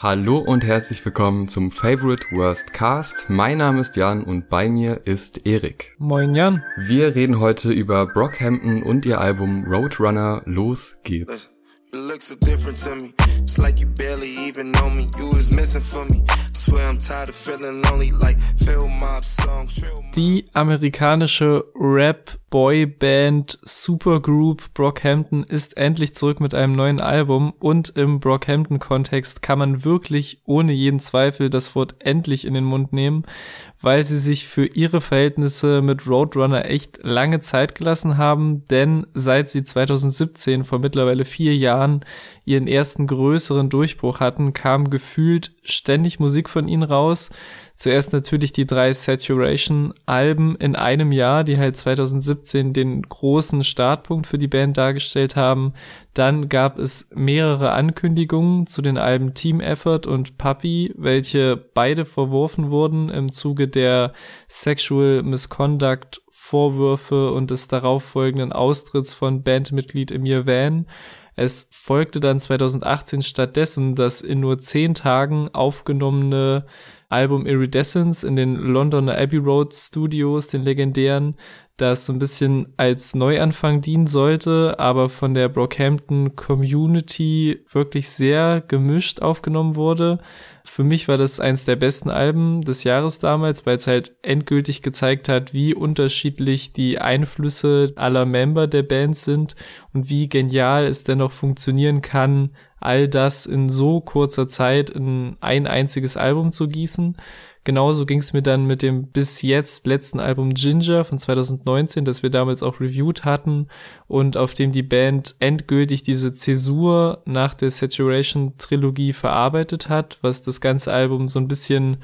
Hallo und herzlich willkommen zum Favorite Worst Cast. Mein Name ist Jan und bei mir ist Erik. Moin Jan. Wir reden heute über Brockhampton und ihr Album Roadrunner. Los geht's. You look so different to me. It's like you barely even know me. You was missing for me. Die amerikanische Rap-Boy-Band Supergroup Brockhampton ist endlich zurück mit einem neuen Album und im Brockhampton-Kontext kann man wirklich ohne jeden Zweifel das Wort endlich in den Mund nehmen, weil sie sich für ihre Verhältnisse mit Roadrunner echt lange Zeit gelassen haben, denn seit sie 2017 vor mittlerweile vier Jahren ihren ersten größeren Durchbruch hatten, kam gefühlt ständig Musik von ihnen raus. Zuerst natürlich die drei Saturation-Alben in einem Jahr, die halt 2017 den großen Startpunkt für die Band dargestellt haben. Dann gab es mehrere Ankündigungen zu den Alben Team Effort und Puppy, welche beide verworfen wurden im Zuge der Sexual Misconduct Vorwürfe und des darauffolgenden Austritts von Bandmitglied Emir Van. Es folgte dann 2018 stattdessen das in nur zehn Tagen aufgenommene Album Iridescence in den Londoner Abbey Road Studios, den legendären, das so ein bisschen als Neuanfang dienen sollte, aber von der Brockhampton Community wirklich sehr gemischt aufgenommen wurde. Für mich war das eins der besten Alben des Jahres damals, weil es halt endgültig gezeigt hat, wie unterschiedlich die Einflüsse aller Member der Band sind und wie genial es dennoch funktionieren kann, all das in so kurzer Zeit in ein einziges Album zu gießen. Genauso ging es mir dann mit dem bis jetzt letzten Album Ginger von 2019, das wir damals auch reviewed hatten und auf dem die Band endgültig diese Zäsur nach der Saturation Trilogie verarbeitet hat, was das ganze Album so ein bisschen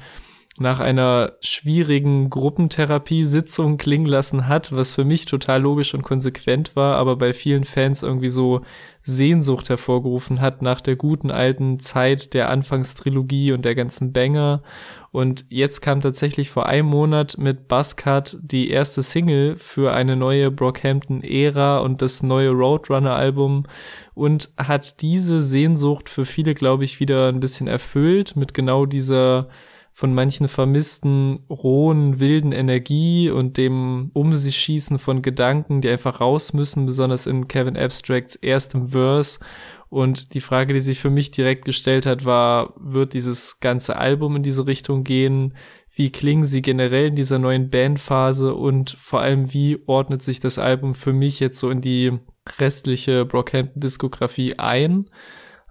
nach einer schwierigen Gruppentherapiesitzung klingen lassen hat, was für mich total logisch und konsequent war, aber bei vielen Fans irgendwie so Sehnsucht hervorgerufen hat nach der guten alten Zeit der Anfangstrilogie und der ganzen Banger. Und jetzt kam tatsächlich vor einem Monat mit Buzzcut die erste Single für eine neue Brockhampton-Ära und das neue Roadrunner-Album und hat diese Sehnsucht für viele, glaube ich, wieder ein bisschen erfüllt mit genau dieser von manchen vermissten, rohen, wilden Energie und dem Um sich schießen von Gedanken, die einfach raus müssen, besonders in Kevin Abstracts erstem Verse. Und die Frage, die sich für mich direkt gestellt hat, war, wird dieses ganze Album in diese Richtung gehen? Wie klingen sie generell in dieser neuen Bandphase? Und vor allem, wie ordnet sich das Album für mich jetzt so in die restliche Brockhampton-Diskografie ein?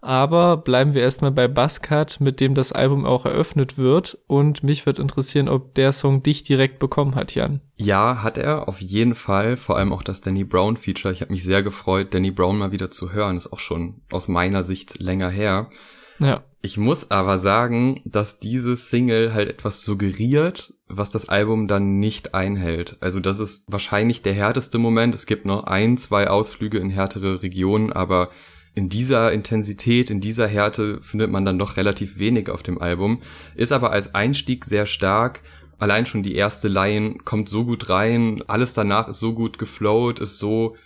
Aber bleiben wir erstmal bei Buzzcut, mit dem das Album auch eröffnet wird. Und mich wird interessieren, ob der Song dich direkt bekommen hat, Jan. Ja, hat er, auf jeden Fall. Vor allem auch das Danny Brown Feature. Ich habe mich sehr gefreut, Danny Brown mal wieder zu hören. Ist auch schon aus meiner Sicht länger her. Ja. Ich muss aber sagen, dass diese Single halt etwas suggeriert, was das Album dann nicht einhält. Also das ist wahrscheinlich der härteste Moment. Es gibt noch ein, zwei Ausflüge in härtere Regionen, aber in dieser Intensität, in dieser Härte findet man dann doch relativ wenig auf dem Album, ist aber als Einstieg sehr stark. Allein schon die erste Line kommt so gut rein, alles danach ist so gut geflowt, ist so,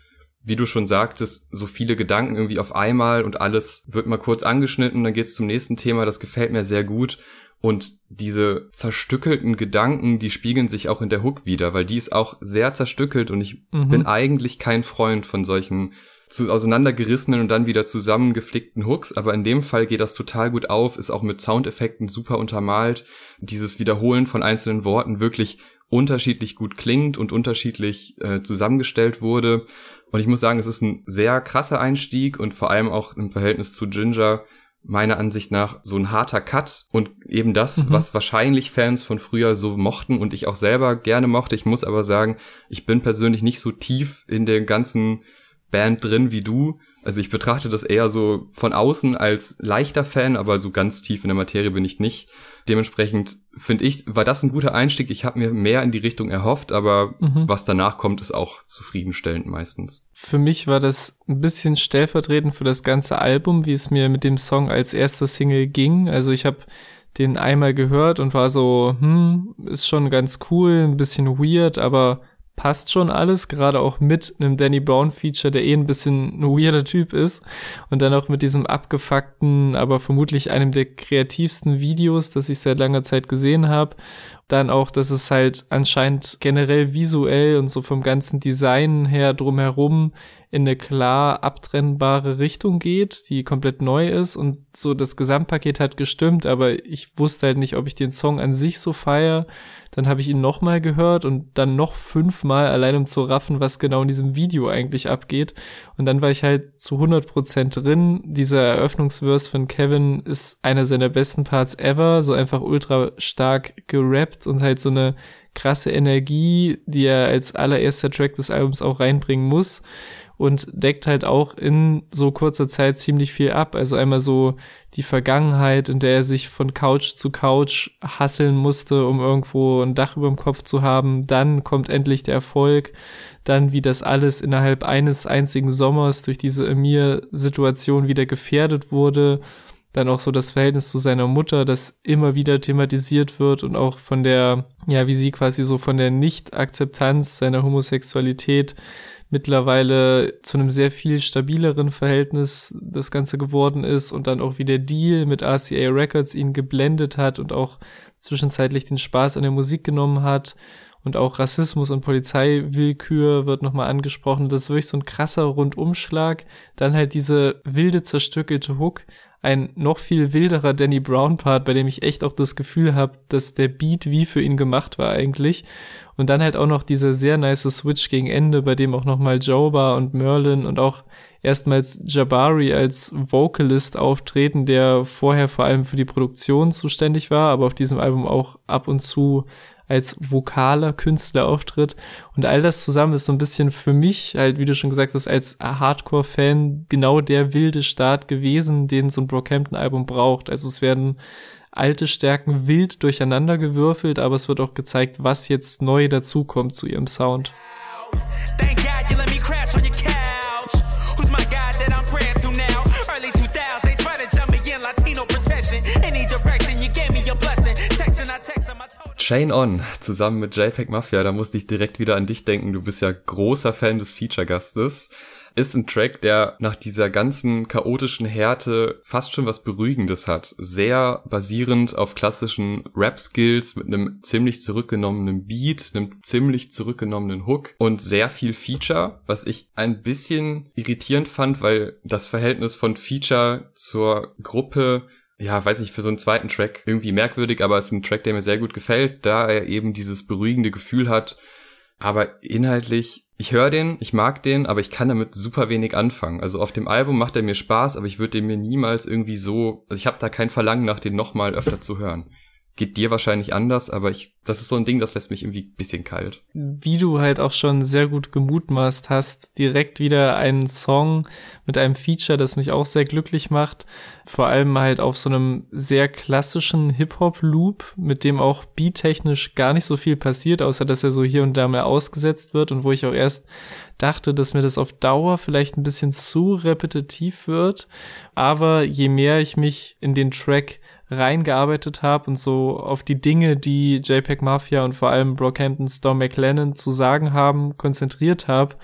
wie du schon sagtest, so viele Gedanken irgendwie auf einmal und alles wird mal kurz angeschnitten, dann geht's zum nächsten Thema, das gefällt mir sehr gut. Und diese zerstückelten Gedanken, die spiegeln sich auch in der Hook wieder, weil die ist auch sehr zerstückelt und ich mhm. bin eigentlich kein Freund von solchen zu auseinandergerissenen und dann wieder zusammengeflickten Hooks, aber in dem Fall geht das total gut auf, ist auch mit Soundeffekten super untermalt, dieses Wiederholen von einzelnen Worten wirklich unterschiedlich gut klingt und unterschiedlich äh, zusammengestellt wurde. Und ich muss sagen, es ist ein sehr krasser Einstieg und vor allem auch im Verhältnis zu Ginger meiner Ansicht nach so ein harter Cut und eben das, mhm. was wahrscheinlich Fans von früher so mochten und ich auch selber gerne mochte. Ich muss aber sagen, ich bin persönlich nicht so tief in den ganzen Band drin wie du. Also ich betrachte das eher so von außen als leichter Fan, aber so ganz tief in der Materie bin ich nicht. Dementsprechend finde ich, war das ein guter Einstieg. Ich habe mir mehr in die Richtung erhofft, aber mhm. was danach kommt, ist auch zufriedenstellend meistens. Für mich war das ein bisschen stellvertretend für das ganze Album, wie es mir mit dem Song als erster Single ging. Also ich habe den einmal gehört und war so, hm, ist schon ganz cool, ein bisschen weird, aber passt schon alles, gerade auch mit einem Danny Brown Feature, der eh ein bisschen ein weirder Typ ist. Und dann auch mit diesem abgefuckten, aber vermutlich einem der kreativsten Videos, das ich seit langer Zeit gesehen habe dann auch, dass es halt anscheinend generell visuell und so vom ganzen Design her drumherum in eine klar abtrennbare Richtung geht, die komplett neu ist und so das Gesamtpaket hat gestimmt, aber ich wusste halt nicht, ob ich den Song an sich so feier. Dann habe ich ihn nochmal gehört und dann noch fünfmal, allein um zu raffen, was genau in diesem Video eigentlich abgeht. Und dann war ich halt zu 100 Prozent drin. Dieser Eröffnungsverse von Kevin ist einer seiner besten Parts ever, so einfach ultra stark gerappt und halt so eine krasse Energie, die er als allererster Track des Albums auch reinbringen muss und deckt halt auch in so kurzer Zeit ziemlich viel ab. Also einmal so die Vergangenheit, in der er sich von Couch zu Couch hasseln musste, um irgendwo ein Dach über dem Kopf zu haben. Dann kommt endlich der Erfolg. Dann, wie das alles innerhalb eines einzigen Sommers durch diese Emir-Situation wieder gefährdet wurde dann auch so das Verhältnis zu seiner Mutter, das immer wieder thematisiert wird und auch von der, ja, wie sie quasi so von der Nicht-Akzeptanz seiner Homosexualität mittlerweile zu einem sehr viel stabileren Verhältnis das Ganze geworden ist und dann auch wie der Deal mit RCA Records ihn geblendet hat und auch zwischenzeitlich den Spaß an der Musik genommen hat und auch Rassismus und Polizeiwillkür wird nochmal angesprochen. Das ist wirklich so ein krasser Rundumschlag. Dann halt diese wilde zerstückelte Hook, ein noch viel wilderer Danny Brown Part, bei dem ich echt auch das Gefühl habe, dass der Beat wie für ihn gemacht war eigentlich. Und dann halt auch noch dieser sehr nice Switch gegen Ende, bei dem auch nochmal Joba und Merlin und auch erstmals Jabari als Vocalist auftreten, der vorher vor allem für die Produktion zuständig war, aber auf diesem Album auch ab und zu als vokaler Künstler auftritt. Und all das zusammen ist so ein bisschen für mich, halt, wie du schon gesagt hast, als Hardcore-Fan genau der wilde Start gewesen, den so ein Brockhampton-Album braucht. Also es werden alte Stärken wild durcheinander gewürfelt, aber es wird auch gezeigt, was jetzt neu dazukommt zu ihrem Sound. Chain On zusammen mit JPEG Mafia, da musste ich direkt wieder an dich denken. Du bist ja großer Fan des Feature-Gastes. Ist ein Track, der nach dieser ganzen chaotischen Härte fast schon was Beruhigendes hat. Sehr basierend auf klassischen Rap-Skills mit einem ziemlich zurückgenommenen Beat, einem ziemlich zurückgenommenen Hook und sehr viel Feature, was ich ein bisschen irritierend fand, weil das Verhältnis von Feature zur Gruppe ja, weiß nicht, für so einen zweiten Track irgendwie merkwürdig, aber es ist ein Track, der mir sehr gut gefällt, da er eben dieses beruhigende Gefühl hat. Aber inhaltlich, ich höre den, ich mag den, aber ich kann damit super wenig anfangen. Also auf dem Album macht er mir Spaß, aber ich würde den mir niemals irgendwie so, also ich habe da kein Verlangen nach, den nochmal öfter zu hören geht dir wahrscheinlich anders, aber ich, das ist so ein Ding, das lässt mich irgendwie bisschen kalt. Wie du halt auch schon sehr gut gemutmaßt hast, direkt wieder einen Song mit einem Feature, das mich auch sehr glücklich macht. Vor allem halt auf so einem sehr klassischen Hip-Hop-Loop, mit dem auch beattechnisch gar nicht so viel passiert, außer dass er so hier und da mal ausgesetzt wird und wo ich auch erst dachte, dass mir das auf Dauer vielleicht ein bisschen zu repetitiv wird. Aber je mehr ich mich in den Track reingearbeitet habe und so auf die Dinge, die JPEG Mafia und vor allem Brockhampton Storm McLennan zu sagen haben, konzentriert habe,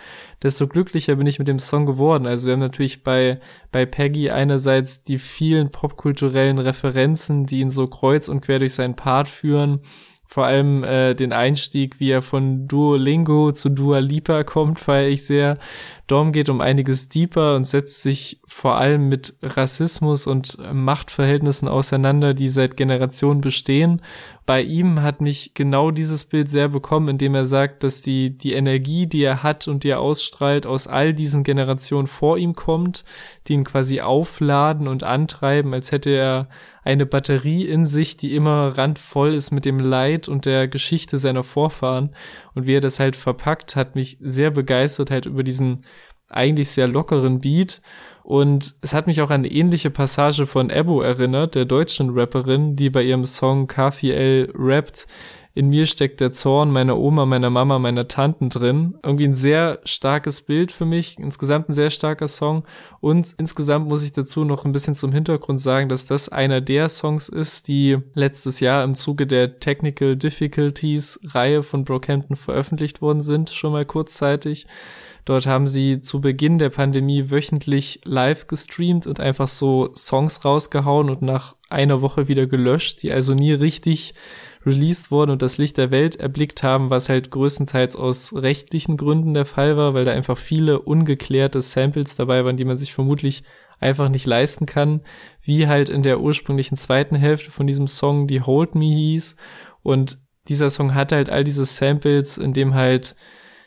desto glücklicher bin ich mit dem Song geworden. Also wir haben natürlich bei, bei Peggy einerseits die vielen popkulturellen Referenzen, die ihn so kreuz und quer durch seinen Part führen, vor allem äh, den Einstieg, wie er von Duolingo zu Dua Lipa kommt, feiere ich sehr. Dorm geht um einiges deeper und setzt sich vor allem mit Rassismus und Machtverhältnissen auseinander, die seit Generationen bestehen. Bei ihm hat mich genau dieses Bild sehr bekommen, indem er sagt, dass die, die Energie, die er hat und die er ausstrahlt, aus all diesen Generationen vor ihm kommt, die ihn quasi aufladen und antreiben, als hätte er eine Batterie in sich, die immer randvoll ist mit dem Leid und der Geschichte seiner Vorfahren. Und wie er das halt verpackt, hat mich sehr begeistert halt über diesen eigentlich sehr lockeren Beat. Und es hat mich auch an eine ähnliche Passage von Ebo erinnert, der deutschen Rapperin, die bei ihrem Song KFL rappt, in mir steckt der Zorn meiner Oma, meiner Mama, meiner Tanten drin. Irgendwie ein sehr starkes Bild für mich, insgesamt ein sehr starker Song und insgesamt muss ich dazu noch ein bisschen zum Hintergrund sagen, dass das einer der Songs ist, die letztes Jahr im Zuge der Technical Difficulties Reihe von Brockhampton veröffentlicht worden sind, schon mal kurzzeitig. Dort haben sie zu Beginn der Pandemie wöchentlich live gestreamt und einfach so Songs rausgehauen und nach einer Woche wieder gelöscht, die also nie richtig released wurden und das Licht der Welt erblickt haben, was halt größtenteils aus rechtlichen Gründen der Fall war, weil da einfach viele ungeklärte Samples dabei waren, die man sich vermutlich einfach nicht leisten kann, wie halt in der ursprünglichen zweiten Hälfte von diesem Song, die Hold Me hieß. Und dieser Song hatte halt all diese Samples, in dem halt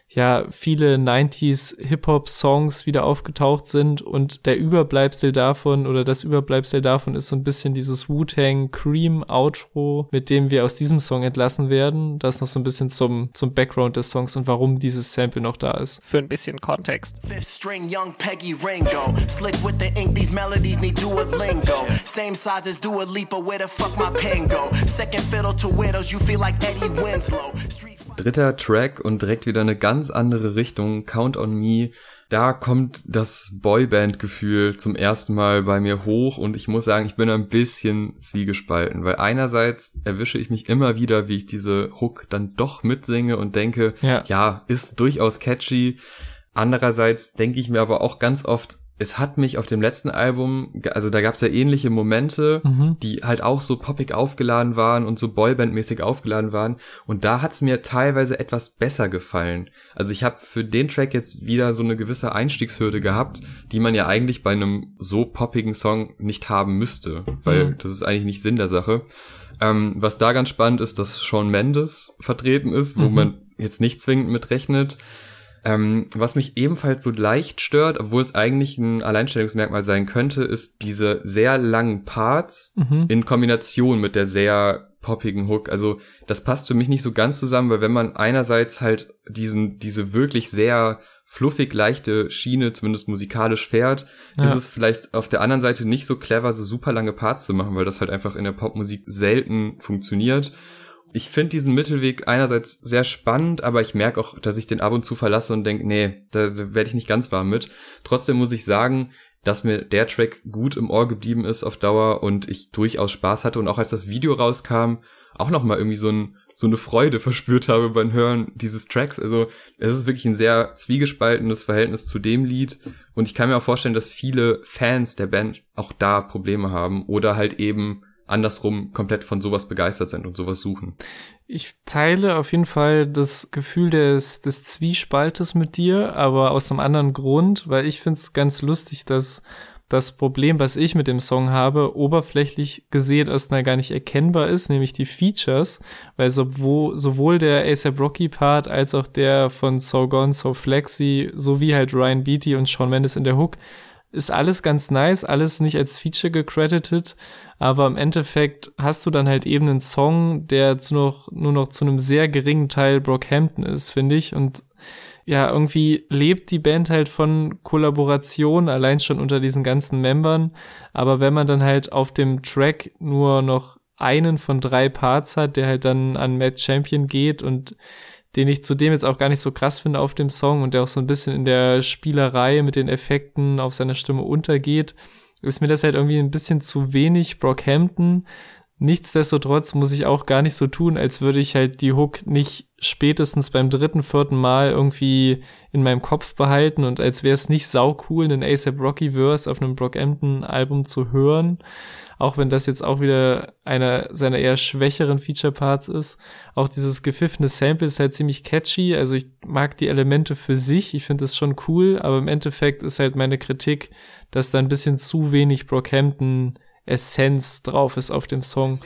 ja viele 90s Hip-Hop-Songs wieder aufgetaucht sind und der Überbleibsel davon oder das Überbleibsel davon ist so ein bisschen dieses Wu-Tang Cream Outro, mit dem wir aus diesem Song entlassen werden. Das noch so ein bisschen zum, zum Background des Songs und warum dieses Sample noch da ist. Für ein bisschen Kontext. Fifth string young Peggy Ringo. Slick with the ink, these melodies need Duolingo. Same size as Dua Lipa, where the fuck my pen go? Second fiddle to widows, you feel like Eddie Winslow. Street Dritter Track und direkt wieder eine ganz andere Richtung. Count on Me. Da kommt das Boyband-Gefühl zum ersten Mal bei mir hoch und ich muss sagen, ich bin ein bisschen zwiegespalten, weil einerseits erwische ich mich immer wieder, wie ich diese Hook dann doch mitsinge und denke, ja, ja ist durchaus catchy. Andererseits denke ich mir aber auch ganz oft, es hat mich auf dem letzten Album, also da gab es ja ähnliche Momente, mhm. die halt auch so poppig aufgeladen waren und so Boyband-mäßig aufgeladen waren. Und da hat es mir teilweise etwas besser gefallen. Also ich habe für den Track jetzt wieder so eine gewisse Einstiegshürde gehabt, die man ja eigentlich bei einem so poppigen Song nicht haben müsste, weil mhm. das ist eigentlich nicht Sinn der Sache. Ähm, was da ganz spannend ist, dass Sean Mendes vertreten ist, wo mhm. man jetzt nicht zwingend mit rechnet. Ähm, was mich ebenfalls so leicht stört, obwohl es eigentlich ein Alleinstellungsmerkmal sein könnte, ist diese sehr langen Parts mhm. in Kombination mit der sehr poppigen Hook. Also das passt für mich nicht so ganz zusammen, weil wenn man einerseits halt diesen, diese wirklich sehr fluffig leichte Schiene, zumindest musikalisch fährt, ja. ist es vielleicht auf der anderen Seite nicht so clever, so super lange Parts zu machen, weil das halt einfach in der Popmusik selten funktioniert. Ich finde diesen Mittelweg einerseits sehr spannend, aber ich merke auch, dass ich den ab und zu verlasse und denke, nee, da, da werde ich nicht ganz warm mit. Trotzdem muss ich sagen, dass mir der Track gut im Ohr geblieben ist auf Dauer und ich durchaus Spaß hatte und auch als das Video rauskam, auch nochmal irgendwie so, ein, so eine Freude verspürt habe beim Hören dieses Tracks. Also es ist wirklich ein sehr zwiegespaltenes Verhältnis zu dem Lied und ich kann mir auch vorstellen, dass viele Fans der Band auch da Probleme haben oder halt eben andersrum komplett von sowas begeistert sind und sowas suchen. Ich teile auf jeden Fall das Gefühl des, des Zwiespaltes mit dir, aber aus einem anderen Grund, weil ich finde es ganz lustig, dass das Problem, was ich mit dem Song habe, oberflächlich gesehen erstmal gar nicht erkennbar ist, nämlich die Features, weil sowohl, sowohl der ASAP Rocky Part als auch der von So Gone, So Flexy, sowie halt Ryan Beatty und Sean Mendes in der Hook ist alles ganz nice, alles nicht als Feature gecredited, aber im Endeffekt hast du dann halt eben einen Song, der zu noch, nur noch zu einem sehr geringen Teil Brockhampton ist, finde ich. Und ja, irgendwie lebt die Band halt von Kollaboration, allein schon unter diesen ganzen Membern. Aber wenn man dann halt auf dem Track nur noch einen von drei Parts hat, der halt dann an Matt Champion geht und den ich zudem jetzt auch gar nicht so krass finde auf dem Song und der auch so ein bisschen in der Spielerei mit den Effekten auf seiner Stimme untergeht, ist mir das halt irgendwie ein bisschen zu wenig Brockhampton. Nichtsdestotrotz muss ich auch gar nicht so tun, als würde ich halt die Hook nicht spätestens beim dritten, vierten Mal irgendwie in meinem Kopf behalten und als wäre es nicht sau cool, einen ASAP Rocky Verse auf einem Brockhampton Album zu hören auch wenn das jetzt auch wieder einer seiner eher schwächeren Feature-Parts ist. Auch dieses gepfiffene Sample ist halt ziemlich catchy, also ich mag die Elemente für sich, ich finde das schon cool, aber im Endeffekt ist halt meine Kritik, dass da ein bisschen zu wenig Brockhampton Essenz drauf ist auf dem Song.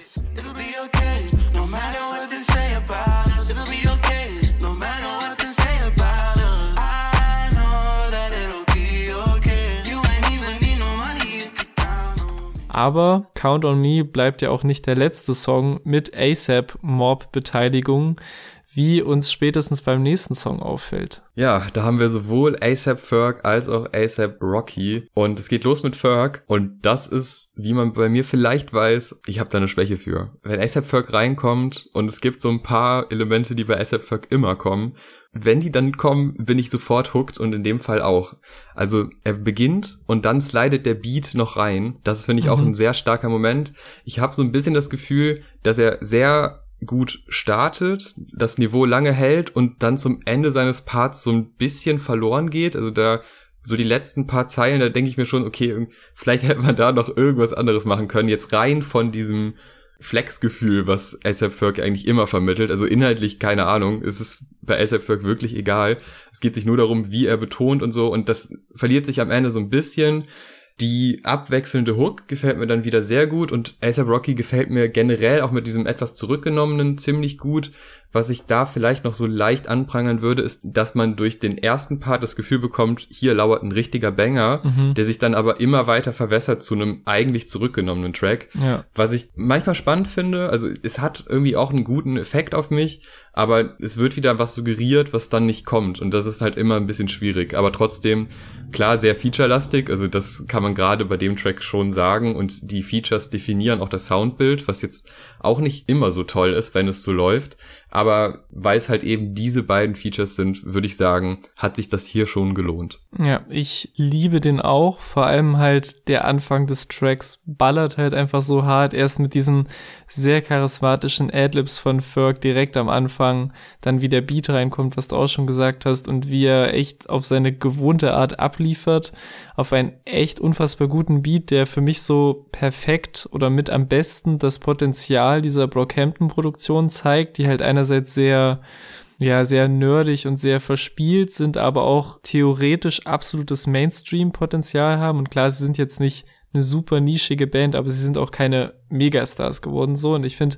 Aber Count on Me bleibt ja auch nicht der letzte Song mit ASAP Mob Beteiligung. Wie uns spätestens beim nächsten Song auffällt. Ja, da haben wir sowohl ASAP Ferg als auch ASAP Rocky und es geht los mit Ferg und das ist, wie man bei mir vielleicht weiß, ich habe da eine Schwäche für. Wenn ASAP Ferg reinkommt und es gibt so ein paar Elemente, die bei ASAP Ferg immer kommen, wenn die dann kommen, bin ich sofort hooked und in dem Fall auch. Also er beginnt und dann slidet der Beat noch rein. Das finde ich mhm. auch ein sehr starker Moment. Ich habe so ein bisschen das Gefühl, dass er sehr gut startet, das Niveau lange hält und dann zum Ende seines Parts so ein bisschen verloren geht. Also da so die letzten paar Zeilen, da denke ich mir schon, okay, vielleicht hätte man da noch irgendwas anderes machen können. Jetzt rein von diesem Flexgefühl, was ASAP Ferg eigentlich immer vermittelt. Also inhaltlich keine Ahnung, ist es bei ASAP Ferg wirklich egal. Es geht sich nur darum, wie er betont und so und das verliert sich am Ende so ein bisschen. Die abwechselnde Hook gefällt mir dann wieder sehr gut und ASAP Rocky gefällt mir generell auch mit diesem etwas zurückgenommenen ziemlich gut. Was ich da vielleicht noch so leicht anprangern würde, ist, dass man durch den ersten Part das Gefühl bekommt, hier lauert ein richtiger Banger, mhm. der sich dann aber immer weiter verwässert zu einem eigentlich zurückgenommenen Track. Ja. Was ich manchmal spannend finde, also es hat irgendwie auch einen guten Effekt auf mich, aber es wird wieder was suggeriert, was dann nicht kommt und das ist halt immer ein bisschen schwierig. Aber trotzdem klar sehr featurelastig, also das kann man gerade bei dem Track schon sagen und die Features definieren auch das Soundbild, was jetzt auch nicht immer so toll ist, wenn es so läuft. Aber weil es halt eben diese beiden Features sind, würde ich sagen, hat sich das hier schon gelohnt. Ja, ich liebe den auch. Vor allem halt der Anfang des Tracks ballert halt einfach so hart. Erst mit diesen sehr charismatischen Adlibs von Ferg direkt am Anfang, dann wie der Beat reinkommt, was du auch schon gesagt hast, und wie er echt auf seine gewohnte Art abliefert, auf einen echt unfassbar guten Beat, der für mich so perfekt oder mit am besten das Potenzial dieser Brockhampton-Produktion zeigt, die halt einerseits sehr ja, sehr nerdig und sehr verspielt sind, aber auch theoretisch absolutes Mainstream-Potenzial haben. Und klar, sie sind jetzt nicht eine super nischige Band, aber sie sind auch keine Megastars geworden, so. Und ich finde,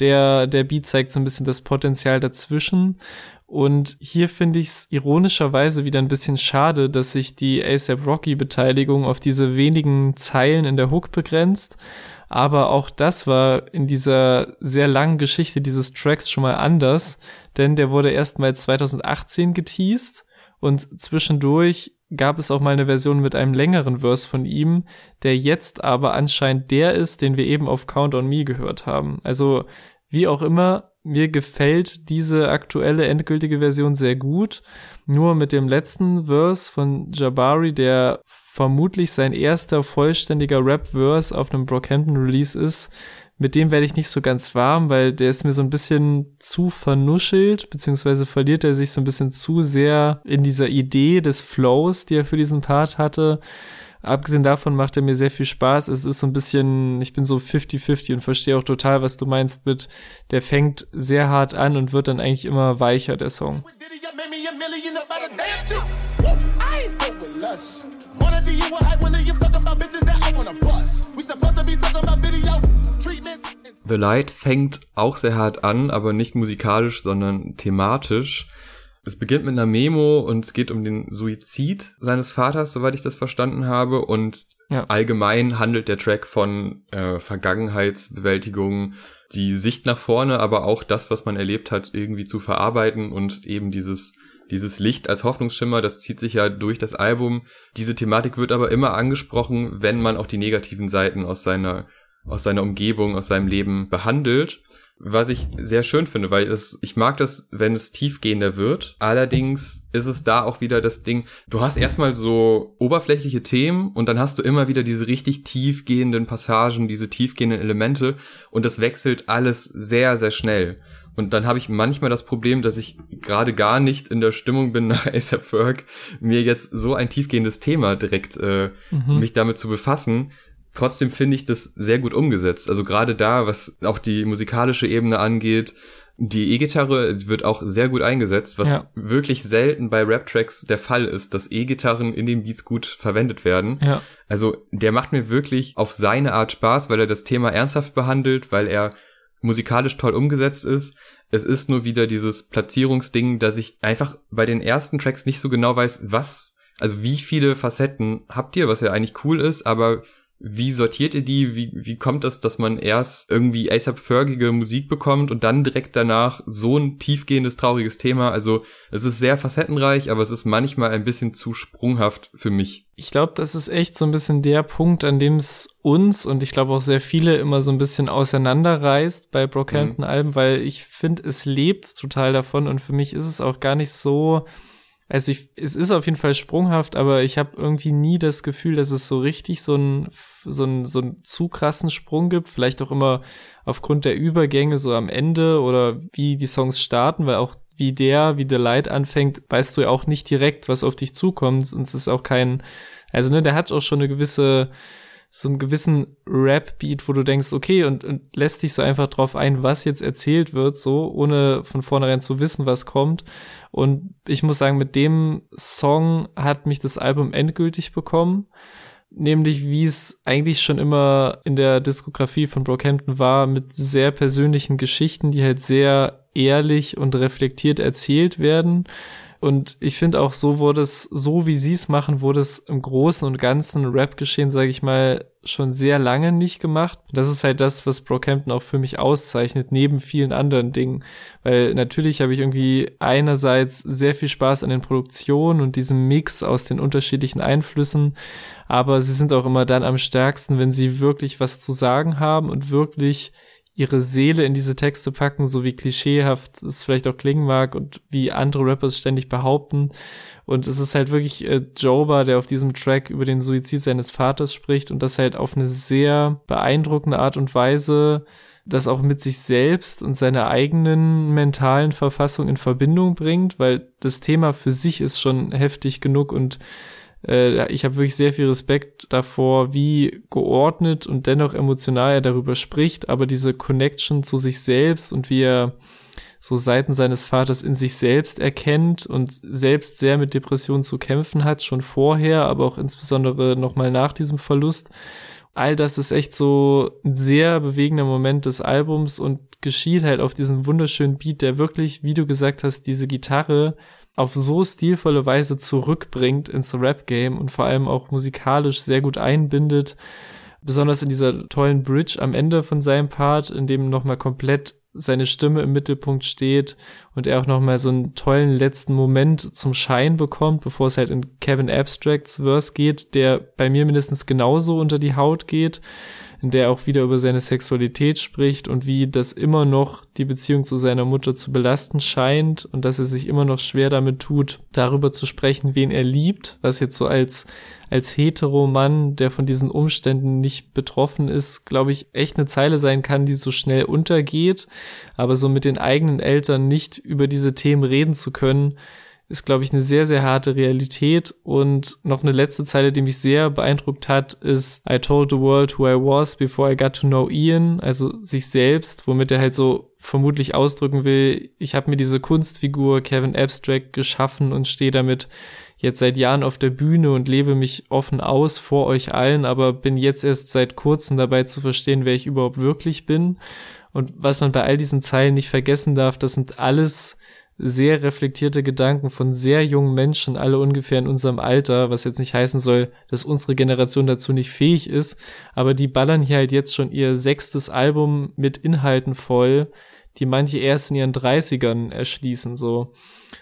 der, der Beat zeigt so ein bisschen das Potenzial dazwischen. Und hier finde ich es ironischerweise wieder ein bisschen schade, dass sich die ASAP Rocky Beteiligung auf diese wenigen Zeilen in der Hook begrenzt. Aber auch das war in dieser sehr langen Geschichte dieses Tracks schon mal anders, denn der wurde erstmals 2018 geteased und zwischendurch gab es auch mal eine Version mit einem längeren Verse von ihm, der jetzt aber anscheinend der ist, den wir eben auf Count on Me gehört haben. Also wie auch immer, mir gefällt diese aktuelle endgültige Version sehr gut. Nur mit dem letzten Verse von Jabari, der vermutlich sein erster vollständiger Rap-Verse auf einem Brockhampton-Release ist, mit dem werde ich nicht so ganz warm, weil der ist mir so ein bisschen zu vernuschelt, beziehungsweise verliert er sich so ein bisschen zu sehr in dieser Idee des Flows, die er für diesen Part hatte. Abgesehen davon macht er mir sehr viel Spaß. Es ist so ein bisschen, ich bin so 50-50 und verstehe auch total, was du meinst mit, der fängt sehr hart an und wird dann eigentlich immer weicher, der Song. The Light fängt auch sehr hart an, aber nicht musikalisch, sondern thematisch. Es beginnt mit einer Memo und es geht um den Suizid seines Vaters, soweit ich das verstanden habe. Und ja. allgemein handelt der Track von äh, Vergangenheitsbewältigung, die Sicht nach vorne, aber auch das, was man erlebt hat, irgendwie zu verarbeiten und eben dieses dieses Licht als Hoffnungsschimmer, das zieht sich ja durch das Album. Diese Thematik wird aber immer angesprochen, wenn man auch die negativen Seiten aus seiner aus seiner Umgebung, aus seinem Leben behandelt was ich sehr schön finde, weil es, ich mag das, wenn es tiefgehender wird. Allerdings ist es da auch wieder das Ding, du hast erstmal so oberflächliche Themen und dann hast du immer wieder diese richtig tiefgehenden Passagen, diese tiefgehenden Elemente und das wechselt alles sehr, sehr schnell. Und dann habe ich manchmal das Problem, dass ich gerade gar nicht in der Stimmung bin, nach ASAP Work mir jetzt so ein tiefgehendes Thema direkt äh, mhm. mich damit zu befassen, Trotzdem finde ich das sehr gut umgesetzt. Also gerade da, was auch die musikalische Ebene angeht, die E-Gitarre wird auch sehr gut eingesetzt, was ja. wirklich selten bei Rap-Tracks der Fall ist, dass E-Gitarren in den Beats gut verwendet werden. Ja. Also der macht mir wirklich auf seine Art Spaß, weil er das Thema ernsthaft behandelt, weil er musikalisch toll umgesetzt ist. Es ist nur wieder dieses Platzierungsding, dass ich einfach bei den ersten Tracks nicht so genau weiß, was, also wie viele Facetten habt ihr, was ja eigentlich cool ist, aber wie sortiert ihr die? Wie, wie kommt das, dass man erst irgendwie ASAP Fergige Musik bekommt und dann direkt danach so ein tiefgehendes, trauriges Thema? Also es ist sehr facettenreich, aber es ist manchmal ein bisschen zu sprunghaft für mich. Ich glaube, das ist echt so ein bisschen der Punkt, an dem es uns und ich glaube auch sehr viele immer so ein bisschen auseinanderreißt bei Brockhampton-Alben, mhm. weil ich finde, es lebt total davon und für mich ist es auch gar nicht so also ich, es ist auf jeden Fall sprunghaft, aber ich habe irgendwie nie das Gefühl, dass es so richtig so ein so ein so ein zu krassen Sprung gibt. Vielleicht auch immer aufgrund der Übergänge so am Ende oder wie die Songs starten, weil auch wie der, wie der Light anfängt, weißt du ja auch nicht direkt, was auf dich zukommt. Und es ist auch kein, also ne, der hat auch schon eine gewisse so einen gewissen Rap-Beat, wo du denkst, okay, und, und lässt dich so einfach drauf ein, was jetzt erzählt wird, so, ohne von vornherein zu wissen, was kommt. Und ich muss sagen, mit dem Song hat mich das Album endgültig bekommen. Nämlich, wie es eigentlich schon immer in der Diskografie von Brockhampton war, mit sehr persönlichen Geschichten, die halt sehr ehrlich und reflektiert erzählt werden und ich finde auch, so wurde es, so wie sie es machen, wurde es im Großen und Ganzen Rap-Geschehen, sage ich mal, schon sehr lange nicht gemacht. Das ist halt das, was Brockhampton auch für mich auszeichnet, neben vielen anderen Dingen. Weil natürlich habe ich irgendwie einerseits sehr viel Spaß an den Produktionen und diesem Mix aus den unterschiedlichen Einflüssen, aber sie sind auch immer dann am stärksten, wenn sie wirklich was zu sagen haben und wirklich ihre Seele in diese Texte packen, so wie klischeehaft es vielleicht auch klingen mag und wie andere Rappers ständig behaupten. Und es ist halt wirklich äh, Joba, der auf diesem Track über den Suizid seines Vaters spricht und das halt auf eine sehr beeindruckende Art und Weise das auch mit sich selbst und seiner eigenen mentalen Verfassung in Verbindung bringt, weil das Thema für sich ist schon heftig genug und äh, ich habe wirklich sehr viel Respekt davor, wie geordnet und dennoch emotional er darüber spricht, aber diese Connection zu sich selbst und wie er so Seiten seines Vaters in sich selbst erkennt und selbst sehr mit Depressionen zu kämpfen hat, schon vorher, aber auch insbesondere nochmal nach diesem Verlust. All das ist echt so ein sehr bewegender Moment des Albums und geschieht halt auf diesen wunderschönen Beat, der wirklich, wie du gesagt hast, diese Gitarre auf so stilvolle Weise zurückbringt ins Rap-Game und vor allem auch musikalisch sehr gut einbindet. Besonders in dieser tollen Bridge am Ende von seinem Part, in dem nochmal komplett seine Stimme im Mittelpunkt steht und er auch nochmal so einen tollen letzten Moment zum Schein bekommt, bevor es halt in Kevin Abstracts Verse geht, der bei mir mindestens genauso unter die Haut geht in der er auch wieder über seine Sexualität spricht und wie das immer noch die Beziehung zu seiner Mutter zu belasten scheint und dass er sich immer noch schwer damit tut, darüber zu sprechen, wen er liebt, was jetzt so als als hetero Mann, der von diesen Umständen nicht betroffen ist, glaube ich, echt eine Zeile sein kann, die so schnell untergeht, aber so mit den eigenen Eltern nicht über diese Themen reden zu können, ist, glaube ich, eine sehr, sehr harte Realität. Und noch eine letzte Zeile, die mich sehr beeindruckt hat, ist I told the world who I was before I got to know Ian, also sich selbst, womit er halt so vermutlich ausdrücken will, ich habe mir diese Kunstfigur Kevin Abstract geschaffen und stehe damit jetzt seit Jahren auf der Bühne und lebe mich offen aus vor euch allen, aber bin jetzt erst seit kurzem dabei zu verstehen, wer ich überhaupt wirklich bin. Und was man bei all diesen Zeilen nicht vergessen darf, das sind alles sehr reflektierte Gedanken von sehr jungen Menschen, alle ungefähr in unserem Alter, was jetzt nicht heißen soll, dass unsere Generation dazu nicht fähig ist, aber die ballern hier halt jetzt schon ihr sechstes Album mit Inhalten voll, die manche erst in ihren Dreißigern erschließen, so.